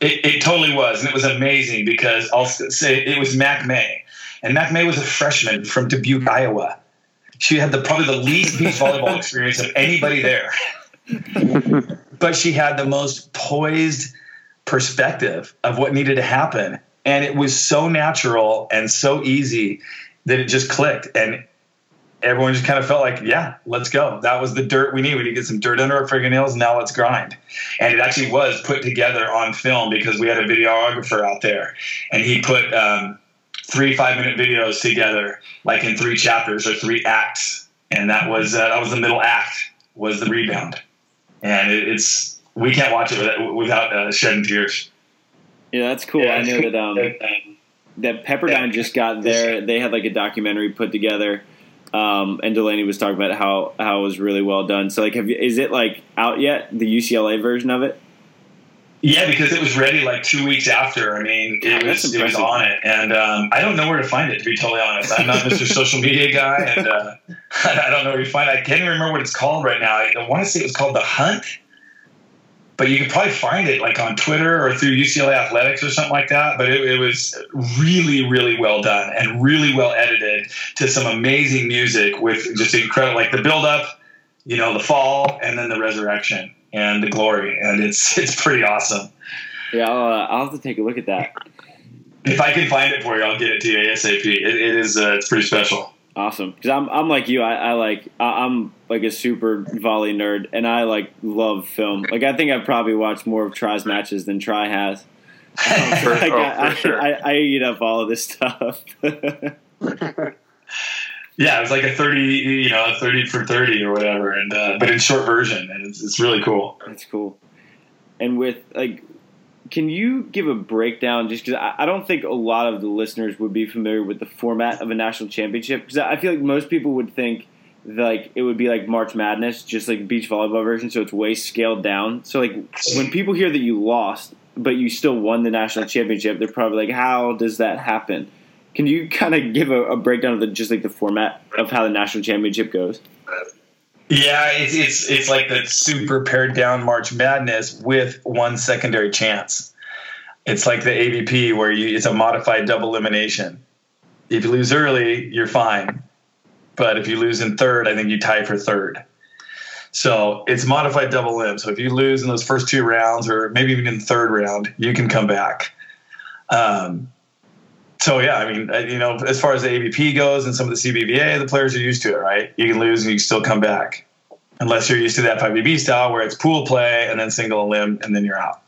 It, it totally was, and it was amazing because I'll say it was Mac May and Mac May was a freshman from Dubuque, Iowa. She had the probably the least beach volleyball experience of anybody there. but she had the most poised perspective of what needed to happen. And it was so natural and so easy that it just clicked. And everyone just kind of felt like, yeah, let's go. That was the dirt we need. We need to get some dirt under our fingernails. Now let's grind. And it actually was put together on film because we had a videographer out there, and he put um, three five minute videos together, like in three chapters or three acts. And that was uh, that was the middle act was the rebound, and it, it's we can't watch it without, without uh, shedding tears. Yeah, that's cool. Yeah, I know that um, that Pepperdine just got there. They had like a documentary put together um, and Delaney was talking about how how it was really well done. So like, have you, is it like out yet? The UCLA version of it? Yeah, because it was ready like two weeks after. I mean, it was it was on it, and um, I don't know where to find it. To be totally honest, I'm not Mr. Social Media guy, and uh, I don't know where you find it. I can't even remember what it's called right now. I want to say it was called The Hunt but you can probably find it like on Twitter or through UCLA Athletics or something like that. But it, it, was really, really well done and really well edited to some amazing music with just incredible, like the build up, you know, the fall, and then the resurrection and the glory, and it's it's pretty awesome. Yeah, I'll, uh, I'll have to take a look at that. If I can find it for you, I'll get it to you ASAP. it, it is uh, it's pretty special. Awesome, because I'm I'm like you. I, I like I'm like a super volley nerd, and I like love film. Like I think I've probably watched more of Tri's matches than Try has. for, like, oh, I, sure. I, I, eat up all of this stuff. yeah, it was like a thirty, you know, a thirty for thirty or whatever, and uh, but in short version, and it's, it's really cool. That's cool. And with like can you give a breakdown? Just because I, I, don't think a lot of the listeners would be familiar with the format of a national championship. Because I feel like most people would think like it would be like March Madness, just like beach volleyball version. So it's way scaled down. So like when people hear that you lost, but you still won the national championship, they're probably like, "How does that happen?" Can you kind of give a, a breakdown of the just like the format of how the national championship goes? Yeah, it's it's it's like the super pared down March Madness with one secondary chance. It's like the AVP where you it's a modified double elimination. If you lose early, you're fine. But if you lose in third, I think you tie for third. So it's modified double limb. So if you lose in those first two rounds, or maybe even in third round, you can come back. Um, so yeah, I mean, you know, as far as the AVP goes and some of the CBVA, the players are used to it, right? You can lose and you can still come back, unless you're used to that FIVB style where it's pool play and then single a limb and then you're out.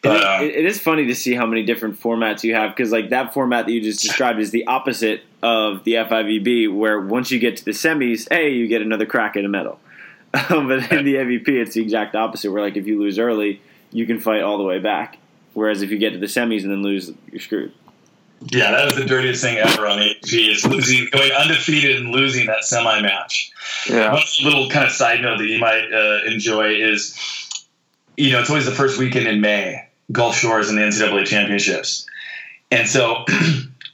But, uh, it is funny to see how many different formats you have because like that format that you just described is the opposite of the FIVB, where once you get to the semis, hey, you get another crack at a medal. but in the AVP, it's the exact opposite, where like if you lose early, you can fight all the way back. Whereas if you get to the semis and then lose, you're screwed. Yeah, that was the dirtiest thing ever on AVP is losing, going undefeated and losing that semi match. Yeah. One little kind of side note that you might uh, enjoy is, you know, it's always the first weekend in May, Gulf Shores and the NCAA championships, and so.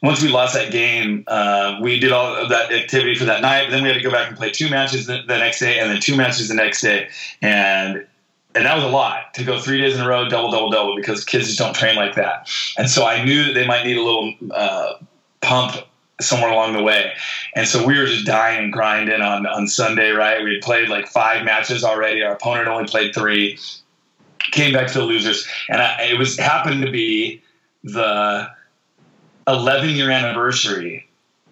once we lost that game, uh, we did all of that activity for that night. But then we had to go back and play two matches the, the, next day, and then two matches the next day. And and that was a lot to go three days in a row, double, double, double, because kids just don't train like that. And so I knew that they might need a little uh, pump somewhere along the way. And so we were just dying and grinding on, on Sunday, right? We had played like five matches already. Our opponent only played three. Came back to the losers. And I, it was happened to be the 11 year anniversary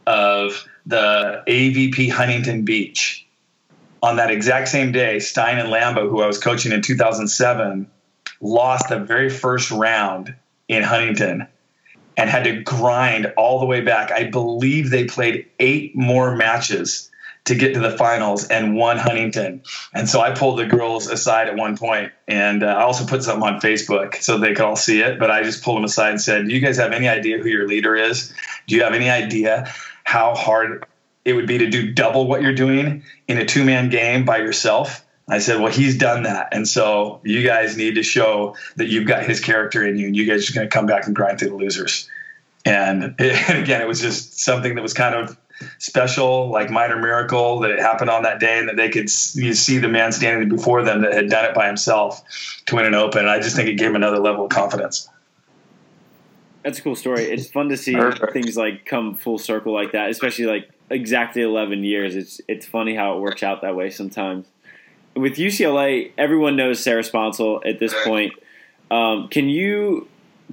of the AVP Huntington Beach on that exact same day, Stein and Lambo, who I was coaching in 2007, lost the very first round in Huntington and had to grind all the way back. I believe they played eight more matches to get to the finals and won Huntington. And so I pulled the girls aside at one point, and uh, I also put something on Facebook so they could all see it. But I just pulled them aside and said, "Do you guys have any idea who your leader is? Do you have any idea how hard it would be to do double what you're doing in a two man game by yourself. I said, well, he's done that. And so you guys need to show that you've got his character in you and you guys are going to come back and grind through the losers. And, it, and again, it was just something that was kind of special, like minor miracle that it happened on that day and that they could you see the man standing before them that had done it by himself to win an open. And I just think it gave him another level of confidence. That's a cool story. It's fun to see Perfect. things like come full circle like that, especially like exactly 11 years. It's it's funny how it works out that way sometimes. with UCLA, everyone knows Sarah Sponcil at this point. Um, can you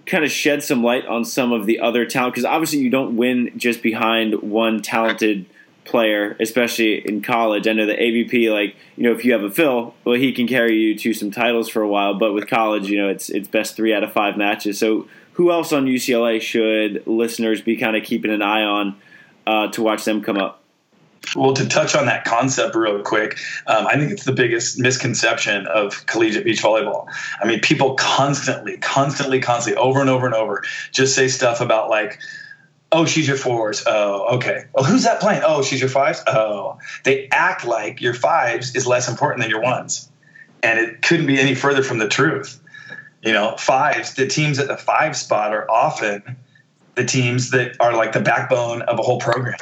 kind of shed some light on some of the other talent? Because obviously, you don't win just behind one talented player, especially in college. I know the AVP, like you know, if you have a Phil, well, he can carry you to some titles for a while. But with college, you know, it's it's best three out of five matches. So, who else on UCLA should listeners be kind of keeping an eye on uh, to watch them come up? Well, to touch on that concept real quick, um, I think it's the biggest misconception of collegiate beach volleyball. I mean, people constantly, constantly, constantly, over and over and over, just say stuff about like, oh, she's your fours. Oh, okay. Well, who's that playing? Oh, she's your fives. Oh, they act like your fives is less important than your ones, and it couldn't be any further from the truth. You know, fives. The teams at the five spot are often the teams that are like the backbone of a whole program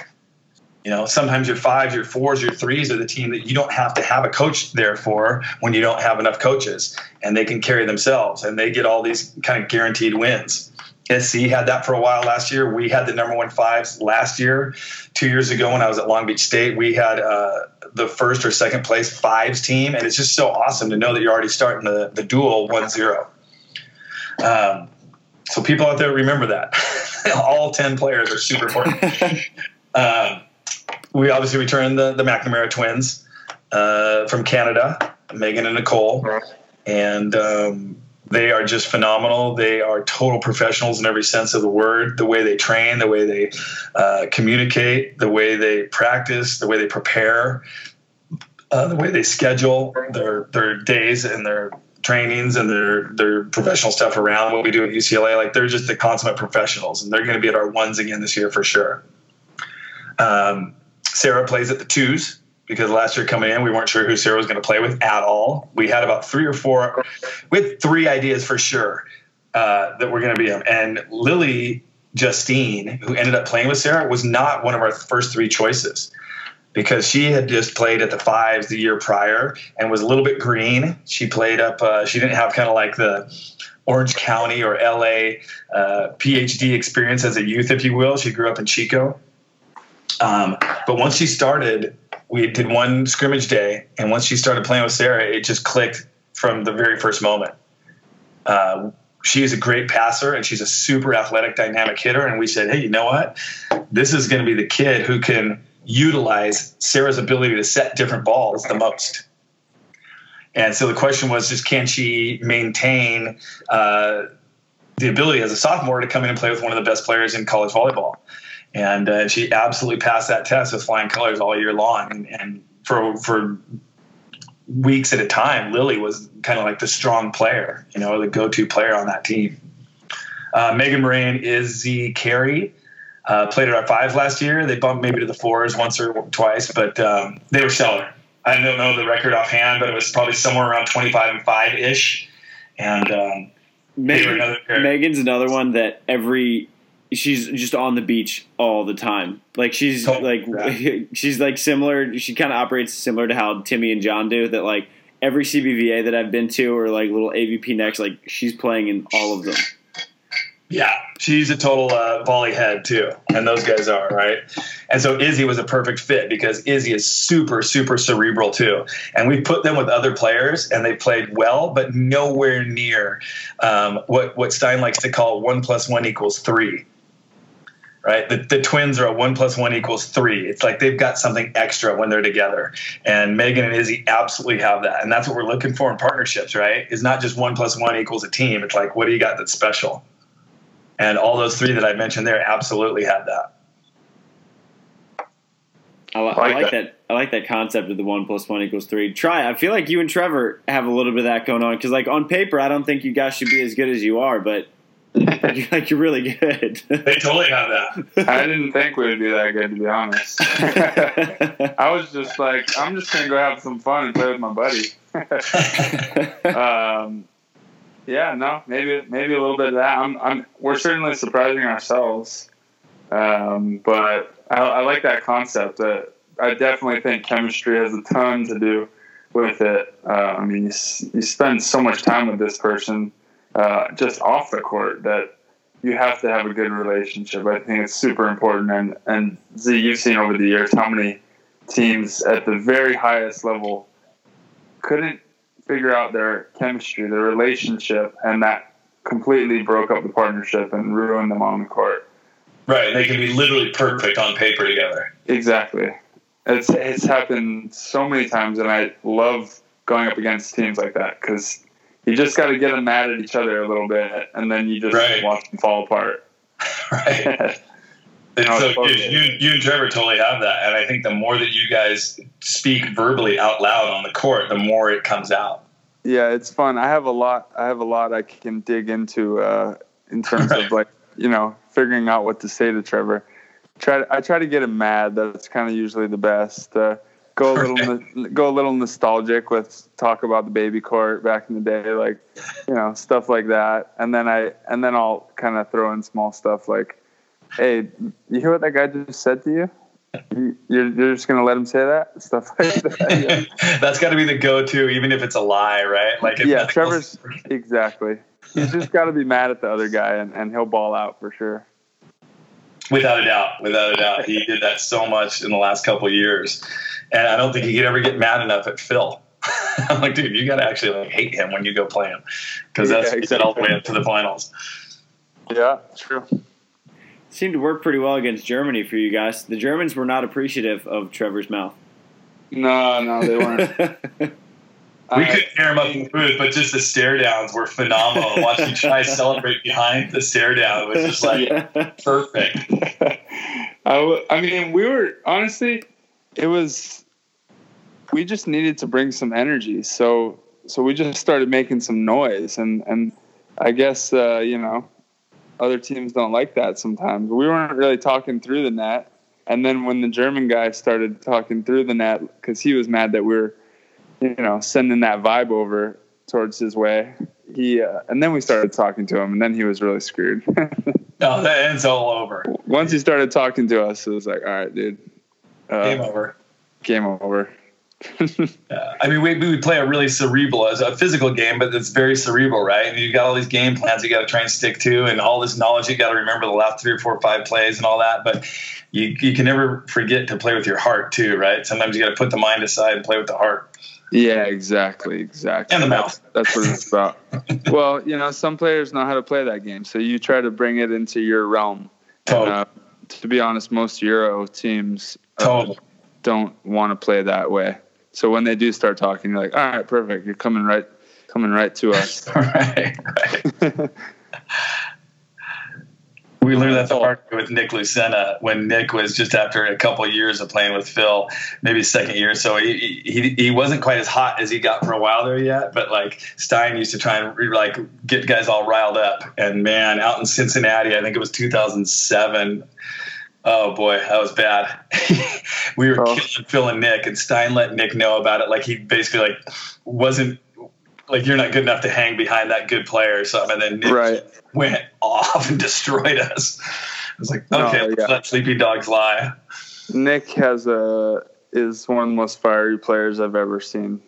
you know, sometimes your fives, your fours, your threes are the team that you don't have to have a coach there for when you don't have enough coaches, and they can carry themselves and they get all these kind of guaranteed wins. SC had that for a while last year. We had the number one fives last year. Two years ago, when I was at Long Beach State, we had uh, the first or second place fives team, and it's just so awesome to know that you're already starting the, the duel 1 0. Um, so, people out there, remember that. all 10 players are super important. um, we obviously returned the, the McNamara twins uh, from Canada, Megan and Nicole, and um, they are just phenomenal. They are total professionals in every sense of the word. The way they train, the way they uh, communicate, the way they practice, the way they prepare, uh, the way they schedule their their days and their trainings and their their professional stuff around what we do at UCLA. Like they're just the consummate professionals, and they're going to be at our ones again this year for sure. Um, Sarah plays at the twos because last year coming in, we weren't sure who Sarah was going to play with at all. We had about three or four, we had three ideas for sure uh, that were going to be them. And Lily Justine, who ended up playing with Sarah, was not one of our first three choices because she had just played at the fives the year prior and was a little bit green. She played up, uh, she didn't have kind of like the Orange County or LA uh, PhD experience as a youth, if you will. She grew up in Chico. Um, but once she started, we did one scrimmage day, and once she started playing with Sarah, it just clicked from the very first moment. Uh, she is a great passer, and she's a super athletic, dynamic hitter. And we said, hey, you know what? This is going to be the kid who can utilize Sarah's ability to set different balls the most. And so the question was just can she maintain uh, the ability as a sophomore to come in and play with one of the best players in college volleyball? and uh, she absolutely passed that test with flying colors all year long. And, and for for weeks at a time, Lily was kind of like the strong player, you know, the go-to player on that team. Uh, Megan Moran is the carry. Uh, played at our fives last year. They bumped maybe to the fours once or twice, but um, they were stellar. I don't know the record offhand, but it was probably somewhere around 25 and 5 ish. And um, Megan, another Megan's another one that every she's just on the beach all the time. Like she's oh, like yeah. she's like similar. She kind of operates similar to how Timmy and John do. That like every CBVA that I've been to or like little AVP next, like she's playing in all of them. Yeah, she's a total uh, volley head too, and those guys are right. And so Izzy was a perfect fit because Izzy is super, super cerebral too. And we put them with other players, and they played well, but nowhere near um, what what Stein likes to call one plus one equals three right? The, the twins are a one plus one equals three. It's like they've got something extra when they're together. And Megan and Izzy absolutely have that. And that's what we're looking for in partnerships, right? Is not just one plus one equals a team. It's like, what do you got that's special? And all those three that I mentioned there absolutely have that. I, like, I like that. that. I like that concept of the one plus one equals three. Tri. I feel like you and Trevor have a little bit of that going on because, like on paper, I don't think you guys should be as good as you are, but you're like you're really good. they totally have that. I didn't think we'd be that good, to be honest. I was just like, I'm just gonna go have some fun and play with my buddy. um, yeah, no, maybe maybe a little bit of that. I'm, I'm we're certainly surprising ourselves, um, but I, I like that concept. That I definitely think chemistry has a ton to do with it. Uh, I mean, you, you spend so much time with this person uh, just off the court that you have to have a good relationship. I think it's super important. And, and Z, you've seen over the years how many teams at the very highest level couldn't figure out their chemistry, their relationship, and that completely broke up the partnership and ruined them on the court. Right, they can be literally perfect on paper together. Exactly. It's it's happened so many times, and I love going up against teams like that because you just got to get them mad at each other a little bit, and then you just Right. watch them fall apart. right. And so you, you, you and Trevor totally have that, and I think the more that you guys speak verbally out loud on the court, the more it comes out. Yeah, it's fun. I have a lot. I have a lot I can dig into uh, in terms Right. of like you know figuring out what to say to Trevor. Try to, I try to get him mad. That's kind of usually the best. Uh, go a little no- go a little nostalgic with talk about the baby court back in the day, like you know stuff like that. And then I and then I'll kind of throw in small stuff like, "Hey, you hear what that guy just said to you? You- You're, you're just gonna let him say that stuff like that." Yeah. That's got to be the go-to, even if it's a lie, right? Like, yeah, Trevor's exactly. He's just got to be mad at the other guy, and, and he'll ball out for sure. without a doubt, without a doubt, he did that so much in the last couple of years, and I don't think he could ever get mad enough at Phil. I'm like, dude, you got to actually like hate him when you go play him, because that's Yeah, he did all the way up to the finals. Yeah, true. Seemed to work pretty well against Germany for you guys. The Germans were not appreciative of Trevor's mouth. No, no, they weren't. We I- couldn't hear him up in the booth, but just the stare downs were phenomenal. Watching Tri celebrate behind the stare down was just like perfect. I, w- I mean, we were honestly, it was. We just needed to bring some energy, so so we just started making some noise, and and I guess uh, you know, other teams don't like that sometimes. We weren't really talking through the net, and then when the German guy started talking through the net because he was mad that we were, you know, sending that vibe over towards his way. He uh, and then we started talking to him, and then he was really screwed. No, that ends all over. Once he started talking to us, it was like, all right, dude, uh, Game over. game over. Yeah. I mean, we, we play a really cerebral, as a physical game, but it's very cerebral, right? And you got all these game plans you got to try and stick to, and all this knowledge you got to remember the last three or four or five plays and all that. But you you can never forget to play with your heart too, right? Sometimes you got to put the mind aside and play with the heart. Yeah, exactly, exactly. And the mouth. That's, that's what it's about. well, you know, some players know how to play that game, so you try to bring it into your realm. And, Totally. uh, to be honest, most Euro teams uh, Totally. don't want to play that way. So when they do start talking, you're like, all right, perfect. You're coming right, coming right to us. right, right. We learned that the hard with Nick Lucena when Nick was just after a couple of years of playing with Phil, maybe second year. So he, he he wasn't quite as hot as he got for a while there yet. But like Stein used to try and like get guys all riled up. And man, out in Cincinnati, I think it was 2007. Oh boy, that was bad. we were Oh. killing Phil and Nick, and Stein let Nick know about it. Like he basically like wasn't like you're not good enough to hang behind that good player or something. And then Nick Right. went off and destroyed us. I was like, okay, yeah. let sleepy dogs lie. Nick has a is one of the most fiery players I've ever seen.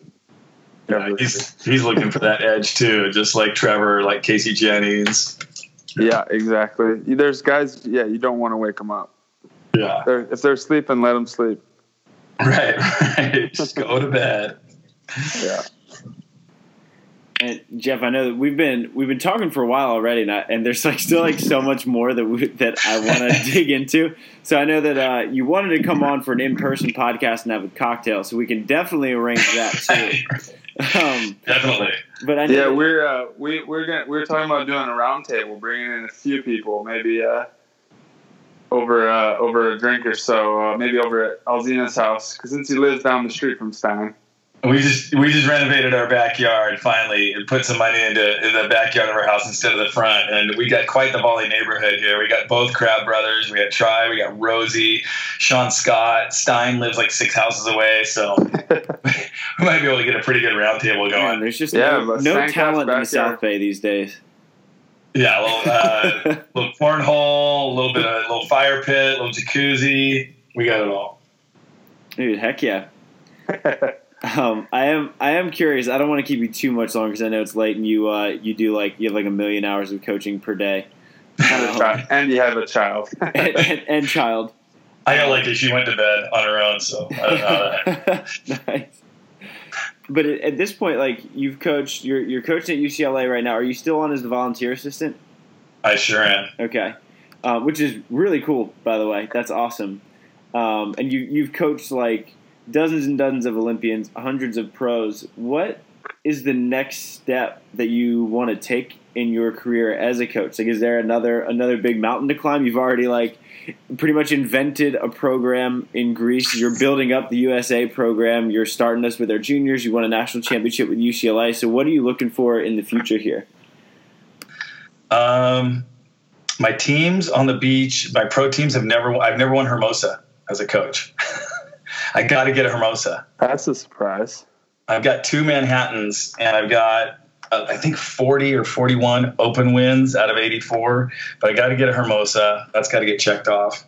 Yeah, Ever. he's he's looking for that edge too, just like Trevor, like Casey Jennings. Yeah, exactly. There's guys. Yeah, you don't want to wake them up. Yeah, They're, if they're sleeping, let them sleep. right, right. Just go to bed. Yeah. And Jeff, I know that we've been we've been talking for a while already, and, I, and there's like still like so much more that we, that I want to dig into. So I know that uh, you wanted to come on for an in person podcast and have a cocktail, so we can definitely arrange that too. Um, Definitely. but I know Yeah, we're uh, we we're gonna we're talking about doing a roundtable, bringing in a few people, maybe uh, over uh, over a drink or so, uh, maybe over at Alzina's house, because since he lives down the street from Stein. We just we just renovated our backyard finally and put some money into in the backyard of our house instead of the front. And we got quite the volley neighborhood here. We got both Crabb brothers. We got Tri. We got Rosie, Sean Scott. Stein lives like six houses away, so we might be able to get a pretty good round table man, going. there's just Yeah, no, no talent in the. South Bay these days. Yeah, a little, uh, little cornhole, a little bit of a little fire pit, a little jacuzzi. We got it all. Dude, heck yeah. Um, I am I am curious. I don't want to keep you too much longer because I know it's late and you uh, you do like you have like a million hours of coaching per day. and, and you have a child. and, and, and child. I got lucky; she went to bed on her own, so I don't know how that. nice. But at, at this point, like you've coached, you're you're coaching at UCLA right now. Are you still on as the volunteer assistant? I sure am. Okay, uh, which is really cool, by the way. That's awesome. Um, and you you've coached like dozens and dozens of Olympians, hundreds of pros. What is the next step that you want to take in your career as a coach? Like, is there another another big mountain to climb? You've already like pretty much invented a program in Greece. You're building up the USA program. You're starting us with our juniors. You won a national championship with UCLA. So, what are you looking for in the future here? Um, my teams on the beach, my pro teams have never. I've never won Hermosa as a coach. I got to get a Hermosa. That's a surprise. I've got two Manhattans, and I've got uh, I think 40 or 41 open wins out of 84. But I got to get a Hermosa. That's got to get checked off.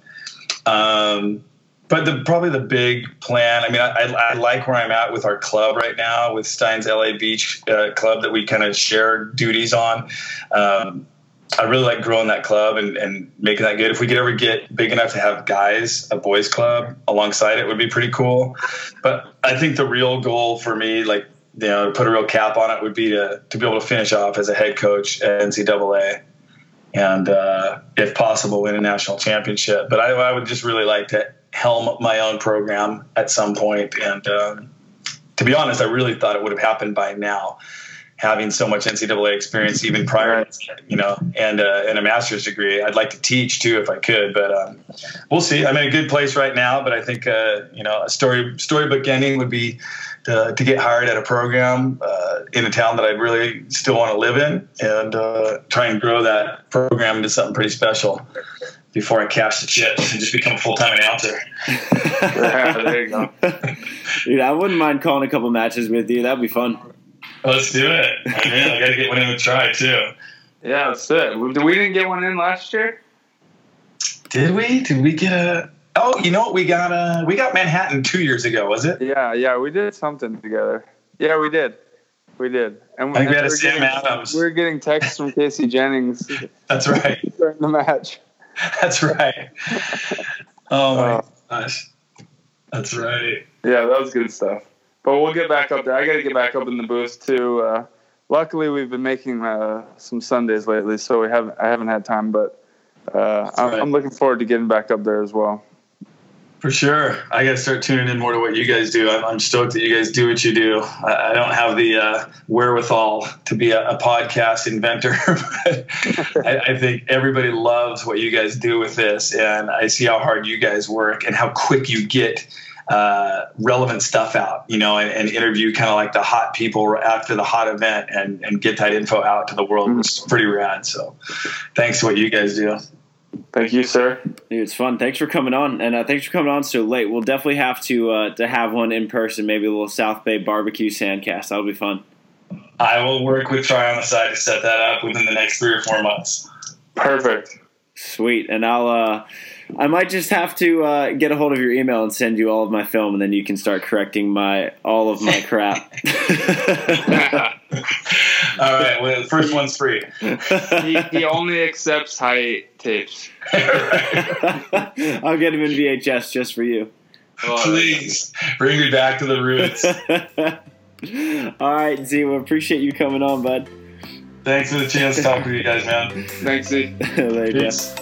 Um, but the, probably the big plan. I mean, I, I, like where I'm at with our club right now, with Stein's LA Beach uh, Club that we kind of share duties on. Um, I really like growing that club and, and making that good. If we could ever get big enough to have guys, a boys club alongside it would be pretty cool. But I think the real goal for me, like, you know, to put a real cap on it would be to, to be able to finish off as a head coach at NCAA and, uh, if possible, win a national championship. But I, I, would just really like to helm my own program at some point. And um, to be honest, I really thought it would have happened by now having so much NCAA experience even prior, to you know, and uh, and a master's degree. I'd like to teach too if I could, but um, we'll see. I'm in a good place right now, but I think uh, you know a story storybook ending would be to, to get hired at a program uh, in a town that I really still want to live in and uh, try and grow that program into something pretty special before I cash the chips and just become a full time announcer. yeah, there you go. Dude, I wouldn't mind calling a couple matches with you. That'd be fun. Let's do it. I mean, I got to get one in the Tri too. Yeah, that's it. We didn't get one in last year. Did we? Did we get a? Oh, you know what? We got a. We got Manhattan two years ago. Was it? Yeah, yeah. We did something together. Yeah, we did. We did. And we, I think we had a Sam getting, Adams. We were getting texts from Casey Jennings. That's right. During the match. That's right. Oh my uh, gosh. That's right. Yeah, that was good stuff. But we'll get back up there. I got to get back up in the booth too. Uh, luckily, we've been making uh, some Sundays lately, so we haven't. I haven't had time, but uh, I'm, right. I'm, looking forward to getting back up there as well. For sure, I got to start tuning in more to what you guys do. I'm, I'm stoked that you guys do what you do. I, I don't have the uh, wherewithal to be a, a podcast inventor, but I, I think everybody loves what you guys do with this, and I see how hard you guys work and how quick you get uh, relevant stuff out, you know, and, and interview kind of like the hot people after the hot event and, and get that info out to the world, which is pretty rad. So thanks to what you guys do. Thank you, sir. Dude, it's fun. Thanks for coming on, and uh, thanks for coming on so late. We'll definitely have to uh, to have one in person, maybe a little South Bay barbecue sandcast. That'll be fun. I will work with Tri on the side to set that up within the next three or four months. Perfect. Sweet, and I'll uh, I might just have to uh, get a hold of your email and send you all of my film, and then you can start correcting my all of my crap. all right. Well, the first one's free. he, he only accepts high tapes. I'll get him in VHS just for you. Please bring me back to the roots. all right, Z. We appreciate you coming on, bud. Thanks for the chance to talk with you guys, man. Thanks, Z. Later. Peace.